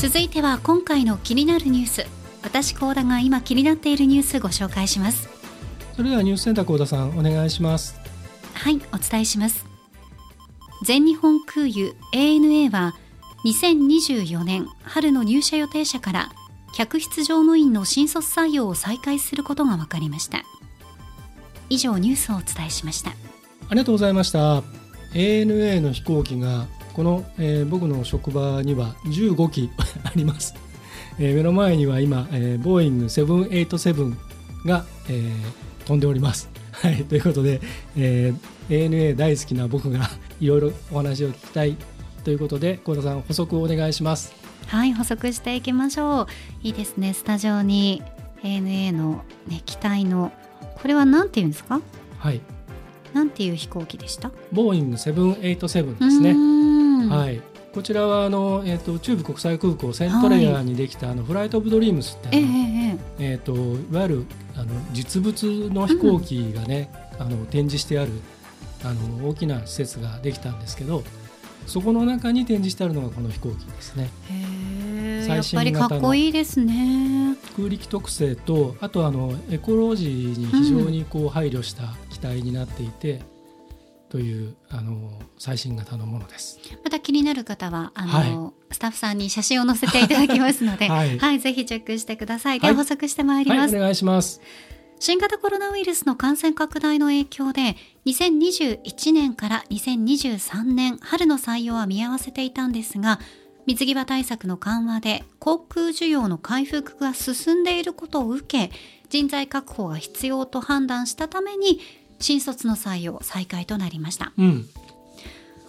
続いては今回の気になるニュース。私高田が今気になっているニュースご紹介します。それではニュースセンター高田さんお願いします。はいお伝えします。全日本空輸 ANA は2024年春の入社予定者から客室乗務員の新卒採用を再開することが分かりました。以上ニュースをお伝えしました。ありがとうございました。ANA の飛行機がこの、えー、僕の職場には15機 あります、えー、目の前には今、えー、ボーイング787が、えー、飛んでおります。はい、ということで、えー、ANA 大好きな僕が いろいろお話を聞きたい。ということで幸田さん補足をお願いします。はい補足していきましょう。いいですね。スタジオに ANA の、ね、機体のこれは何て言うんですか？はいなんていう飛行機でした？ボーイング787ですね。はい。こちらはあの、えーと、中部国際空港セントレアにできた、はい、あのフライト・オブ・ドリームスってあの、えー、えー、といわゆるあの実物の飛行機がね、うん、あの展示してあるあの大きな施設ができたんですけどそこの中に展示してあるのがこの飛行機ですね。最新型のかっこいいですね。空力特性とあとあのエコロジーに非常にこう配慮した機体になっていて、というあの最新型のものです。また気になる方はあの、はい、スタッフさんに写真を載せていただきますので、はい、はい、ぜひチェックしてください。では補足してまいります、お願いします。新型コロナウイルスの感染拡大の影響で2021年から2023年春の採用は見合わせていたんですが水際対策の緩和で航空需要の回復が進んでいることを受け人材確保が必要と判断したために新卒の採用再開となりました、うん、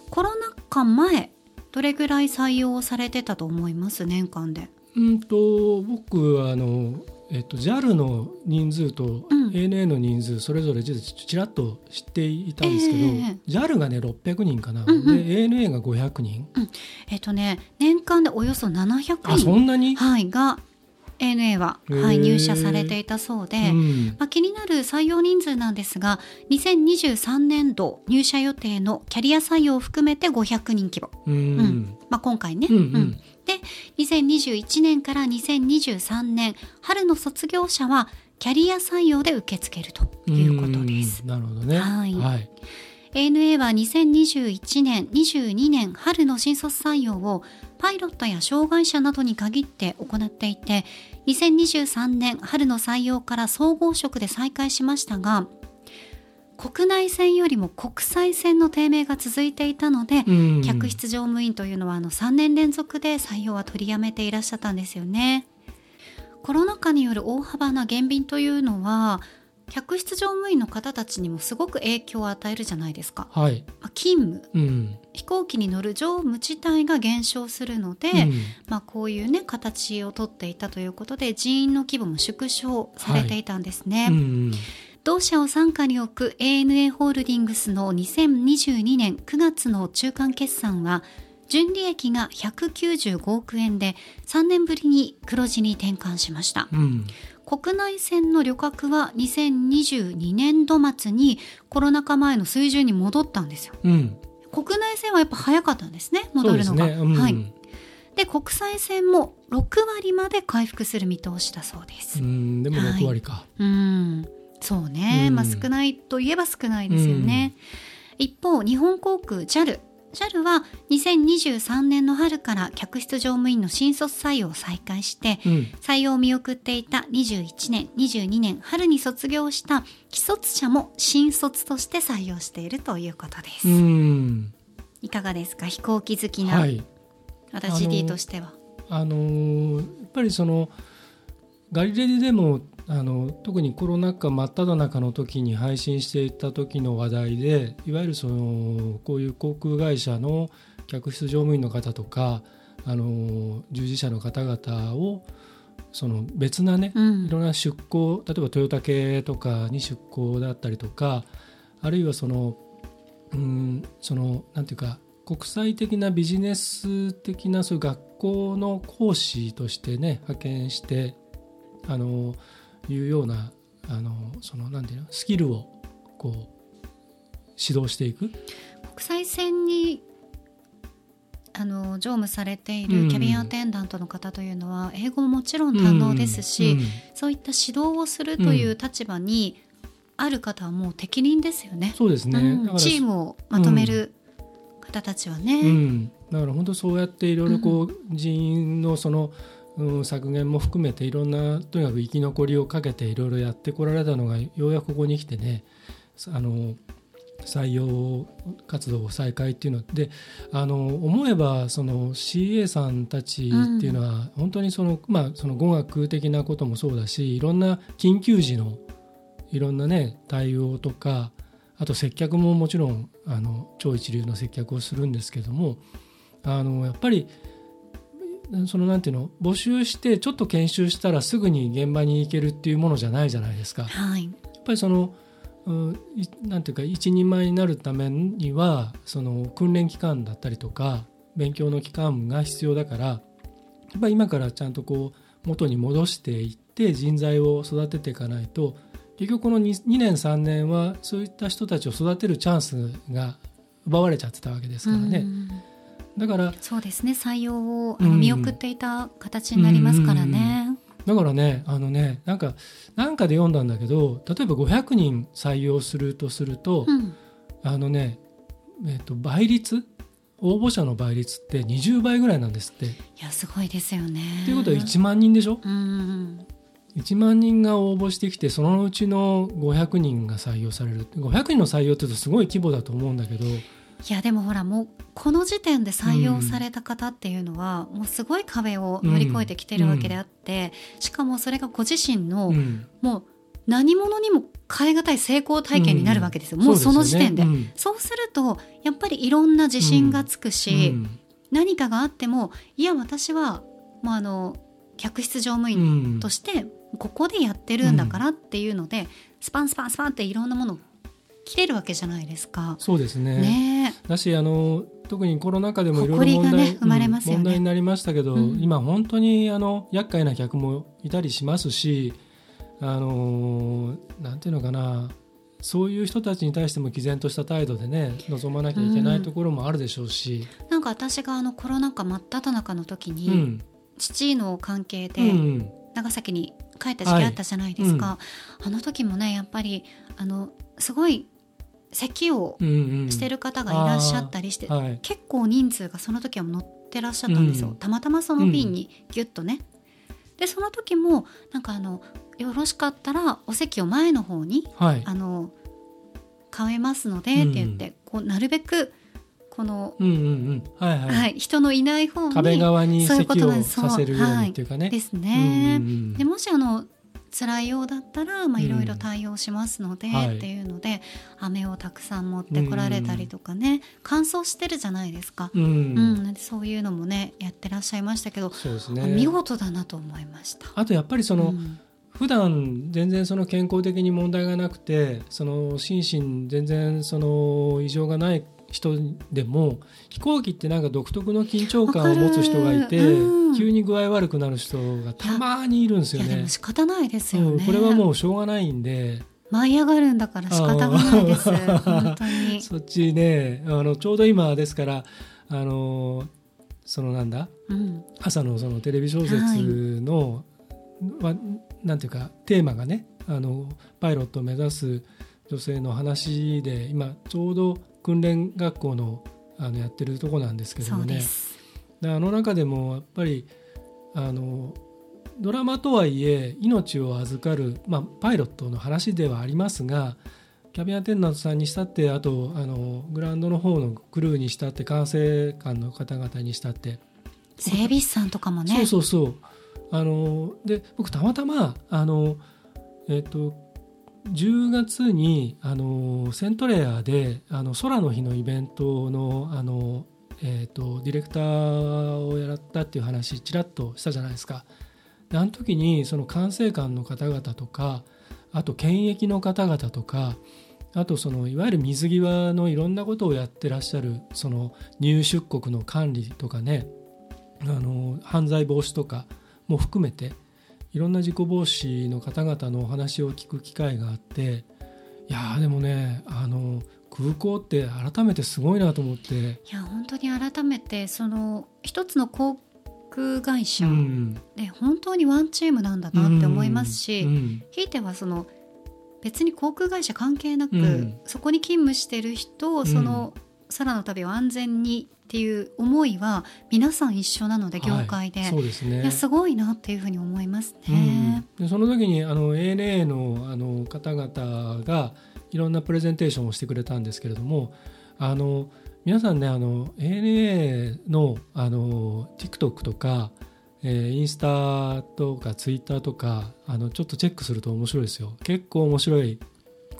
コロナ禍前どれぐらい採用されてたと思います？年間で。うんと僕あのえっと、JAL の人数と ANA の人数それぞれちらっと知っていたんですけど、えー、JAL がね600人かな、うんうん、で ANA が500人、うん、えっとね年間でおよそ700人あそんなに、はい、が ANA は、はい、入社されていたそうで、うん、まあ、気になる採用人数なんですが2023年度入社予定のキャリア採用を含めて500人規模、うん、うん、まあ、今回ね、うん、うん、で2021年から2023年春の卒業者はキャリア採用で受け付けるということです。なるほどね、はい、はい。ANA は2021年22年春の新卒採用をパイロットや障害者などに限って行っていて2023年春の採用から総合職で再開しましたが国内線よりも国際線の低迷が続いていたので、客室乗務員というのはあの3年連続で採用は取りやめていらっしゃったんですよね。コロナ禍による大幅な減便というのは客室乗務員の方たちにもすごく影響を与えるじゃないですか。はい、まあ、勤務、うん、飛行機に乗る乗務自体が減少するので、うん、まあ、こういうね形をとっていたということで人員の規模も縮小されていたんですね。はい。うん同社を傘下に置く ANA ホールディングスの2022年9月の中間決算は純利益が195億円で3年ぶりに黒字に転換しました、うん、国内線の旅客は2022年度末にコロナ禍前の水準に戻ったんですよ、うん、国内線はやっぱ早かったんですね戻るのが、ね。うん、はい。で国際線も6割まで回復する見通しだそうです。うん。でも6割か、はい、うん。そうね、まあ少ないといえば少ないですよね、一方日本航空 JAL JAL は2023年の春から客室乗務員の新卒採用を再開して、うん。採用を見送っていた21年22年春に卒業した既卒者も新卒として採用しているということです、うん。いかがですか？飛行機好きな、はい。私 D としては。あのーやっぱりそのガリレディでもあの特にコロナ禍真っ只中の時に配信していた時の話題でいわゆるそのこういう航空会社の客室乗務員の方とかあの従事者の方々をその別なね、うん。いろんな出向例えばトヨタ系とかに出向だったりとかあるいはそのうんそのなんていうか国際的なビジネス的なそういう学校の講師としてね派遣してあのいうようなあのそのなんていうのスキルをこう指導していく。国際線にあの乗務されていうん。るキャビンアテンダントの方というのは英語ももちろん堪能ですし、うんそういった指導をするという立場にある方はもう適任ですよね。そうですね、チームをまとめる方たちはね。うん、だから本当そうやっていろいろこう人員のその、うん、削減も含めていろんなとにかく生き残りをかけていろいろやってこられたのがようやくここに来てねあの採用活動を再開っていうのであの思えばその CA さんたちっていうのは本当にその、まあ、その語学的なこともそうだしいろんな緊急時のいろんなね対応とかあと接客ももちろんあの超一流の接客をするんですけどもあのやっぱりそのなんていうの募集してちょっと研修したらすぐに現場に行けるっていうものじゃないじゃないですか。はい、やっぱりそのなんていうか一人前になるためにはその訓練期間だったりとか勉強の期間が必要だからやっぱり今からちゃんとこう元に戻していって人材を育てていかないと結局この 2, 2年3年はそういった人たちを育てるチャンスが奪われちゃってたわけですからね。うんだからそうですね。採用を見送っていた形になりますからね。だからねあのねなんかなんかで読んだんだけど例えば500人採用するとすると、うん。あのね、えっと倍率？応募者の倍率って20倍ぐらいなんですって。いやすごいですよね。ということは1万人でしょ？うん1万人が応募してきてそのうちの500人が採用される。500人の採用って言うとすごい規模だと思うんだけどいやでもほらもうこの時点で採用された方っていうのは、もうすごい壁を乗り越えてきてるわけであって、しかもそれがご自身の、うん。もう何者にも変え難い成功体験になるわけですよ、もうその時点で。そうでするとやっぱりいろんな自信がつくし、うん。何かがあってもいや私はもうあの客室乗務う員ん。としてここでやってるんだからっていうので、スパンスパンスパンっていろんなものを切れるわけじゃないですか。そうですね。ね。だしあの特にコロナ禍でもいろいろ問題,、生まれますよね。問題になりましたけど、うん。今本当にあの厄介な客もいたりしますしあのなんていうのかなそういう人たちに対しても毅然とした態度でね臨まなきゃいけないところもあるでしょうし、なんか私があのコロナ禍真っ只中の時うに、ん。父の関係うでん。長崎に帰った時期あったじゃないですか、あの時もねやっぱりあのすごい咳をうんうん。してる方がいらっしゃったりして、はい。結構人数がその時は乗ってらっしゃったんですよ、うん。たまたまその便にギュッとね、でその時もなんかあのよろしかったらお席を前の方にはい。あの変えますのでって言って、こうなるべくこの、うんうんうん。はいはい、はい、人のいない方に壁側にそういうこ席をさせるようにっていうかね。ですね。うんうんうん。でもしあの辛いようだったらいろいろ対応しますので、はいっていうので飴をたくさん持ってこられたりとかね、乾燥してるじゃないですか。うんうん、そういうのもねやってらっしゃいましたけど、そうです見ね。事だなと思いました。あとやっぱりその、うん普段全然その健康的に問題がなくてその心身全然その異常がない人でも飛行機ってなんか独特の緊張感を持つ人がいて、うん急に具合悪くなる人がたまにいるんですよね。仕方ないですよね。うん、これはもうしょうがないんで舞い上がるんだから仕方がないです。本当に。そっちねあのちょうど今ですからあのそのなんだ？うん、朝のそのテレビ小説の、はなんていうかテーマがねあのパイロットを目指す女性の話で今ちょうど訓練学校のああのやってるとこなんですけどもね。であの中でもやっぱりあのドラマとはいえ命を預かる、まあ、パイロットの話ではありますがキャビンアテンダントさんにしたってあとあのグラウンドの方のクルーにしたって管制官の方々にしたって。整備士さんとかもね。そうそうそう。あので僕たまたまあのえっ、と10月にあのセントレアであの空の日のイベントのあの、えー、とディレクターをやったっていう話ちらっとしたじゃないですか。であの時にその管制官の方々とかあと検疫の方々とかあとそのいわゆる水際のいろんなことをやってらっしゃるその入出国の管理とかねあの犯罪防止とかも含めていろんな事故防止の方々のお話を聞く機会があっていやーでもねあの空港って改めてすごいなと思って、いや本当に改めてその一つの航空会社うん、で本当にワンチームなんだなって思いますし、うん。ひいてはその別に航空会社関係なく、うん。そこに勤務してる人をその空の旅を安全にっていう思いは皆さん一緒なので業界で、はいそうですね。いやすごいなっていうふうに思いますね。うん、でその時にあの ANA のあの方々がいろんなプレゼンテーションをしてくれたんですけれどもあの皆さんねあの ANA のあの TikTok とか、えーインスタとか Twitter とかあのちょっとチェックすると面白いですよ。結構面白い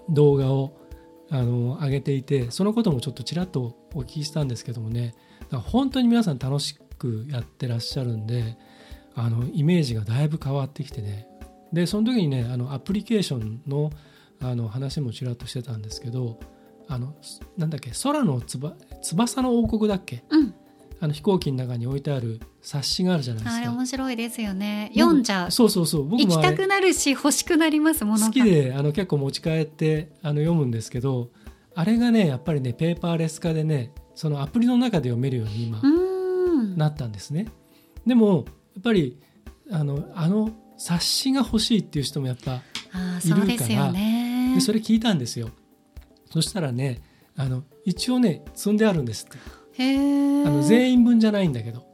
動画をあの上げていてそのこともちょっとちらっとお聞きしたんですけどもね。本当に皆さん楽しくやってらっしゃるんであのイメージがだいぶ変わってきてね。でその時にねあのアプリケーションのあの話もちらっとしてたんですけどあのなんだっけ空のつば翼の王国だっけ？うん、あの飛行機の中に置いてある冊子があるじゃないですあれか。面白いですよね。読んじゃう。そうそうそう僕行きもあれたくなるし欲しくなりますものが。好きであの結構持ち帰ってあの読むんですけどあれがねやっぱりねペーパーレス化でねそのアプリの中で読めるように今。なったんですね。でもやっぱりあのあの冊子が欲しいっていう人もやっぱいるからそうですよねで。それ聞いたんですよ。そしたらねあの一応ね積んであるんですって。あの全員分じゃないんだけど。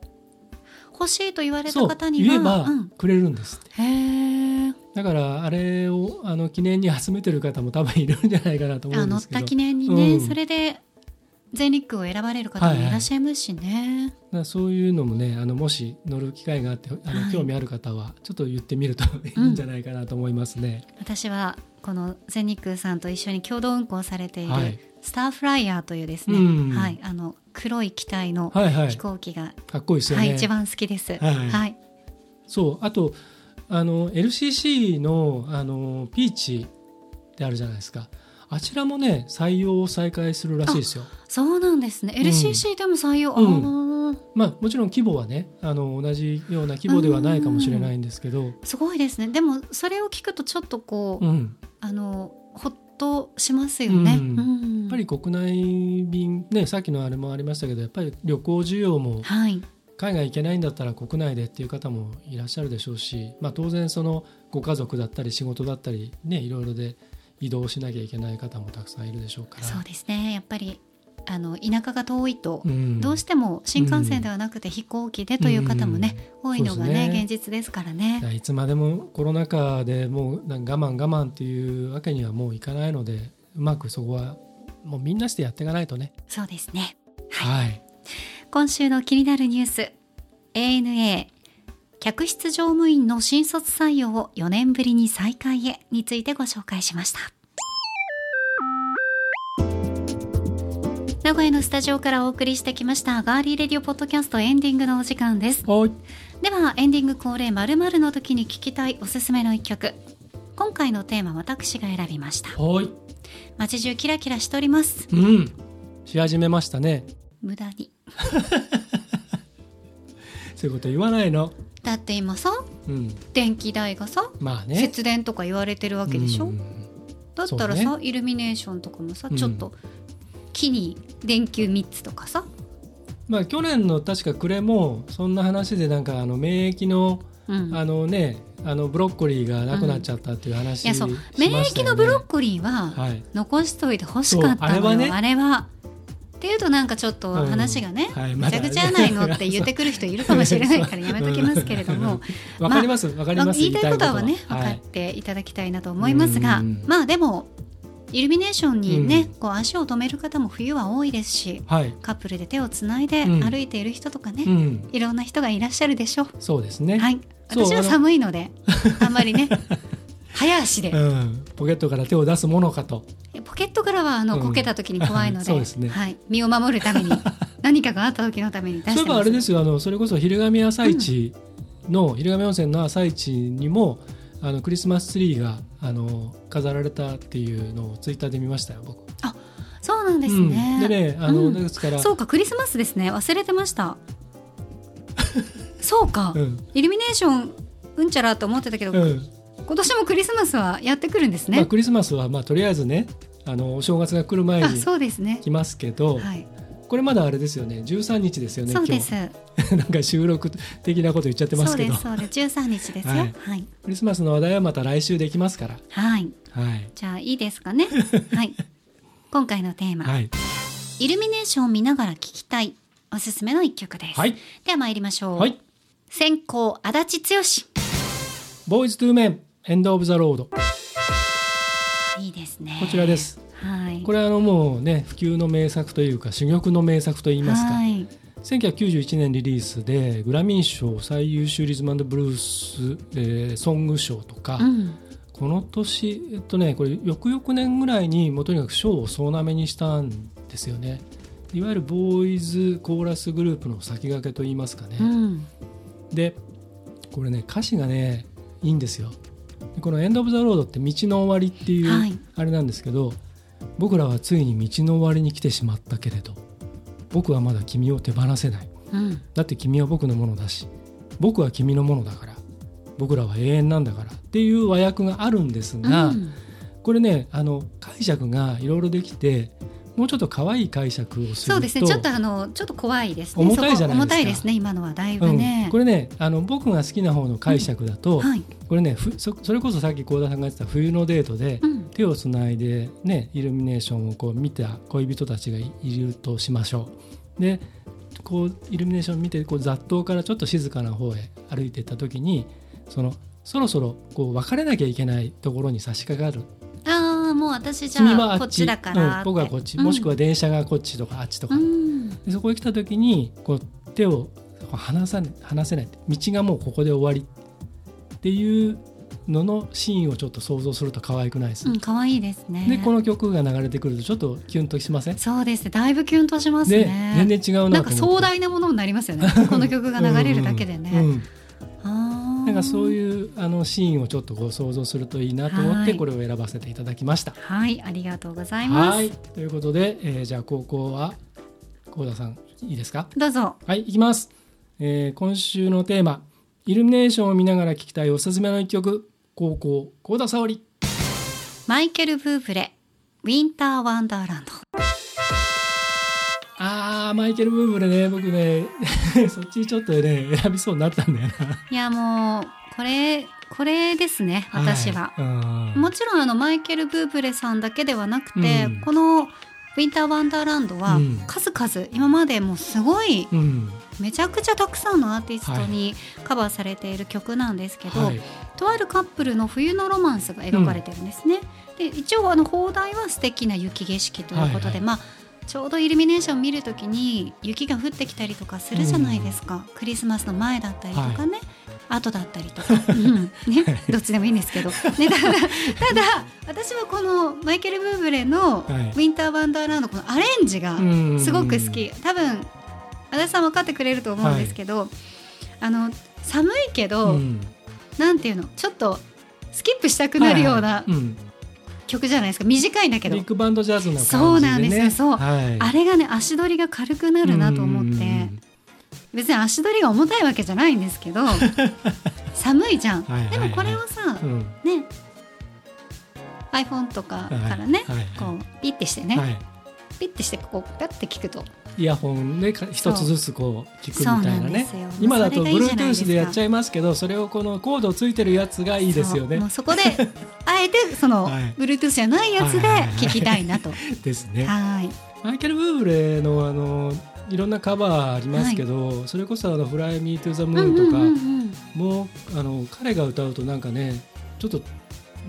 欲しいと言われた方には。言えばうん。くれるんですって、へえ。だからあれをあの記念に集めてる方も多分いるんじゃないかなと思あうんですけど。乗った記念にね、うん。それで全日空を選ばれる方もいらっしゃいますしね。だからそういうのもねあのもし乗る機会があってあの、はい興味ある方はちょっと言ってみるといいんじゃないかなと思いますね。私はこの全日空さんと一緒に共同運航されている、はい。スターフライヤーというですね、うん。はい、あの黒い機体のはいはい。飛行機が、かっこいいですよね。はい、一番好きです。はい。はい、そうあとあの LCC のあのピーチってあるじゃないですか。あちらもね採用を再開するらしいですよ。そうなんですね。うん。LCC でも採用、うん。あー。まあもちろん規模はねあの同じような規模ではないかもしれないんですけど、すごいですね。でもそれを聞くとちょっとこう、うん、あのほっとしますよね。うん。うんぱり国内便ねさっきのあれもありましたけどやっぱり旅行需要もはい、海外行けないんだったら国内でっていう方もいらっしゃるでしょうし、まあ、当然そのご家族だったり仕事だったりねいろいろで移動しなきゃいけない方もたくさんいるでしょうから。そうですね。やっぱりあの田舎が遠いと、うん。どうしても新幹線ではなくて飛行機でという方もね、多いのがねね。現実ですからね。いつまでもコロナ禍でもう我慢我慢っていうわけにはもういかないのでうまくそこはもうみんなしてやっていかないとね。そうですね。はい、今週の気になるニュース。ANA 客室乗務員の新卒採用を4年ぶりに再開へについてご紹介しました。名古屋のスタジオからお送りしてきましたガーリーレディオポッドキャストエンディングのお時間です。はい。ではエンディング恒例〇〇の時に聞きたいおすすめの一曲。今回のテーマ私が選びました。はい街中キラキラしております。うん。し始めましたね。無駄に。そういうこと言わないの。だって今さうん、電気代がさまあね。節電とか言われてるわけでしょ、うん。だったらさ、そイルミネーションとかもさうん。ちょっと木に電球3つとかさ、まあ去年の確か暮れもそんな話でなんかあの免疫のうん、あのねあのブロッコリーがなくなっちゃったっていう話、いやそう。免疫のブロッコリーははい。残しといて欲しかったのよ、そうあれはね。あれは。っていうとなんかちょっと話がね、うん。はいぐちゃぐちゃやないのって言ってくる人いるかもしれないから やめときますけれども、わかります。わかります。言いたいことはね分かは。いってい。ただきたいなと思いますが、うん。まあでもイルミネーションにね、うん。こう足を止める方も冬は多いですしはい。カップルで手をつないでうん。歩いている人とかね、うん。いろんな人がいらっしゃるでしょう。そうですね。はい、私は寒いので あんまりね早足で、うん。ポケットから手を出すものかと。ポケットからはあの、うん。こけた時に怖いので そうですね。はい、身を守るために 何かがあった時のために出してそういえばあれですすよあのそれこそ昼神朝市の、昼神温泉の朝市にもあのクリスマスツリーがあの飾られたっていうのをツイッターで見ましたよ僕。そうなんですね、うん、でねあの、うん。ですから。そうかクリスマスですね。忘れてましたそうか、うん。イルミネーションうんちゃらと思ってたけど、うん。今年もクリスマスはやってくるんですね、まあ、クリスマスは、まあ、とりあえずねあのお正月が来る前あにそうですね。来ますけど、はい。これまだあれですよね13日ですよねそうです。今日。なんか収録的なこと言っちゃってますけど。そうですそうです。13日ですよ。ははい。い、はい。クリスマスの話題はまた来週できますから。はい。じゃあいいですかね。はい。今回のテーマ、はい。イルミネーションを見ながら聴きたい。おすすめの一曲です、はい。では参りましょう、はい選曲足立剛。 Boyz II Men End of the Road。いいですね。こちらです。はい。これはあのもうね不朽の名作というか珠玉の名作といいますか。はい。1991年リリースでグラミー賞最優秀リズムブルース、えーソング賞とか、うん。この年えっとねこれ翌々年ぐらいにもうとにかく賞を総なめにしたんですよね。いわゆるボーイズコーラスグループの先駆けといいますかね、うんでこれね歌詞がねいいんですよ。でこの「エンド・オブ・ザ・ロード」って道の終わりっていう、はい。あれなんですけど僕らはついに道の終わりに来てしまったけれど僕はまだ君を手放せない。うん。だって君は僕のものだし僕は君のものだから僕らは永遠なんだからっていう和訳があるんですが、うん。これねあの解釈がいろいろできてもうちょっと可愛い解釈をするとそうですね。ちょっとあのちょっと怖いですね。重たいじゃないですか。そこ重たいですね今のはだいぶうん。ね、これねあの僕が好きな方の解釈だと、はい、これねふそそれこそさっき幸田さんが言ってた冬のデートで、うん。手をつないで、ね、イルミネーションをこう見た恋人たちがいいるとしましょう。でこうイルミネーション見てこう雑踏からちょっと静かな方へ歩いていった時にそのそろそろこう別れなきゃいけないところに差し掛かるああもう私じ君ゃはあこっちだからうん、僕はこっち、うん。もしくは電車がこっちとかあっちとか、うん。でそこへ来た時にこう手を離さね離せない道がもうここで終わりっていうののシーンをちょっと想像すると可愛くないです、うん可愛いですね。でこの曲が流れてくるとちょっとキュンとしません？そうですね。だいぶキュンとしますでね全然違うななんか壮大なものになりますよね。この曲が流れるだけでね、うんうんうんなんかそういうあのシーンをちょっとこう想像するといいなと思っはい。てこれを選ばせていただきました。はいありがとうございます。はい。ということで、えーじゃあ高校は幸田さんいいですか？どうぞ。はいいきます、えー今週のテーマイルミネーションを見ながら聴きたいおすすめの一曲高校幸田沙織。マイケル・ブーブレウィンター・ワンダーランドあーマイケル・ブーブレね僕ね そっちちょっとね選びそうになったんだよいやもうこれこれですねな私は、い。うん。もちろんあのマイケル・ブーブレさんだけではなくて、うん。この「ウィンター・ワンダーランド」はうん。数々今までもうすごいうん。めちゃくちゃたくさんのアーティストにカバーされている曲なんですけど、はい。とあるカップルの冬のロマンスが描かれてるんですね。で一応あの放題は素敵な雪景色ということで、はいはい。まあちょうどイルミネーション見るときに雪が降ってきたりとかするじゃないですか、クリスマスの前だったりとかね、後だったりとか、うん。ね、どっちでもいいんですけど、ね、ただただ私はこのマイケル・ブーブレの「ウはい。ィンター・ワンダーランド」このアレンジがうんすごく好き。多分足立さん分かってくれると思うんですけど、あの寒いけど、うん。なんていうの？ちょっとスキップしたくなるようなはいはい。うん曲じゃないですか。短いんだけど。ビッグバンドジャズな感じで、ね、そうなんですよ。そう。はい、あれがね足取りが軽くなるなと思って。別に足取りが重たいわけじゃないんですけど 寒いじゃん、はいはいはい。でもこれをさ、うん。ね iPhone とかからね、はいはい。こうピッてしてね、はいピッてしてこうピャッて聞くと。イヤホンでか一つずつこう聞くみたいなね。今だと Bluetooth か。でやっちゃいますけどそれをこのコードついてるやつがいいですよね。そこであえてその、はい。Bluetooth じゃないやつで聞きたいなと。ですね。はい。マイケル・ブーブレのあのいろんなカバーありますけど、それこそあの「Fly Me to the うん Moon」とか、うんうんうん。もうあの彼が歌うとなんかねちょっと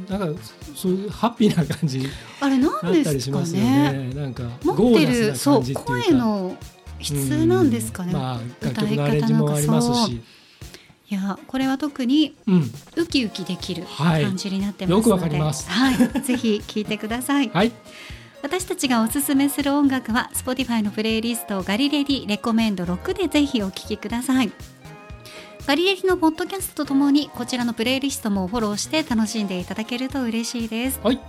なんかそういうハッピーな感じにあれなんですかね。ね。なんか持ゴってるそう声の質なんですかね。うん。まあ歌い方なんかし、いやこれは特にうん、ウキウキできるはい。感じになってますので、よくわかります。はい、ぜひ聞いてください。はい、私たちがおすすめする音楽は Spotify のプレイリストガリレディレコメンド6でぜひお聴きくださいガリレディのポッドキャストとともにこちらのプレイリストもフォローして楽しんでいただけると嬉しいです。はい、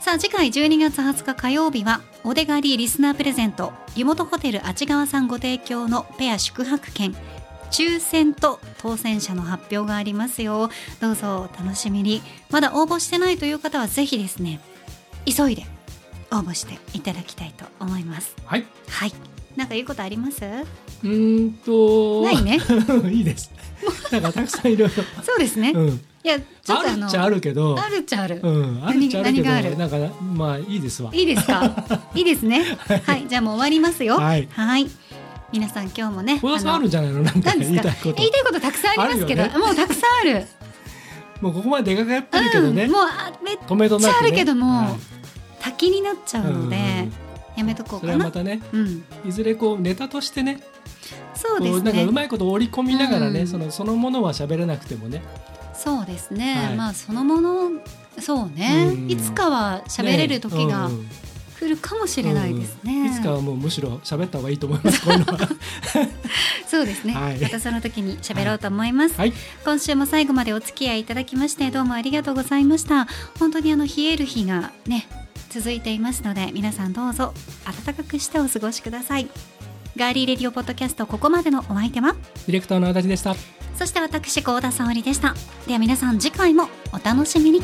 さあ次回12月20日火曜日はお出がりリスナープレゼント湯本ホテルあちがわさんご提供のペア宿泊券。抽選と当選者の発表がありますよ。どうぞお楽しみに。まだ応募してないという方はぜひですね急いで応募していただきたいと思います。はい、はいなんか言うことあります？うーんと。ないね。いいです。なんかたくさんいろいろ、そうですね、うん、いやちょっとあのあるっちゃあるけど、あるっちゃある、うん、あるっちゃあるけど、何がある？なんかまあいいですわ。いいですか？いいですね。はい、じゃあもう終わりますよ。はい。皆さん今日もね小田さんあのるんじゃないの？なんか言いたいこと。言い。たいことたくさんありますけど、あるよもうたくさんある。もうここまで出かかってるけどね、うん、もうめっちゃあるけどもはい。滝になっちゃうので、うんやめとこうそかな。れはまたね、うん。いずれこうネタとしてね、そうですこうなんかうねまいこと織り込みながらね、うん。そのそのものは喋れなくてもね、そうですね、はい。まあそのものそうね、うん。いつかは喋れる時がね。うん。来るかもしれないですね、うん。いつかはもうむしろ喋った方がいいと思います。そうですね、はい。またその時に喋ろうと思います、はい、今週も最後までお付き合いいただきましてどうもありがとうございました。本当にあの冷える日がね続いていますので皆さんどうぞ暖かくしてお過ごしください。ガーリーレディオポッドキャストここまでのお相手は？ディレクターの足立でした。そして私高田沙織でした。では皆さん次回もお楽しみに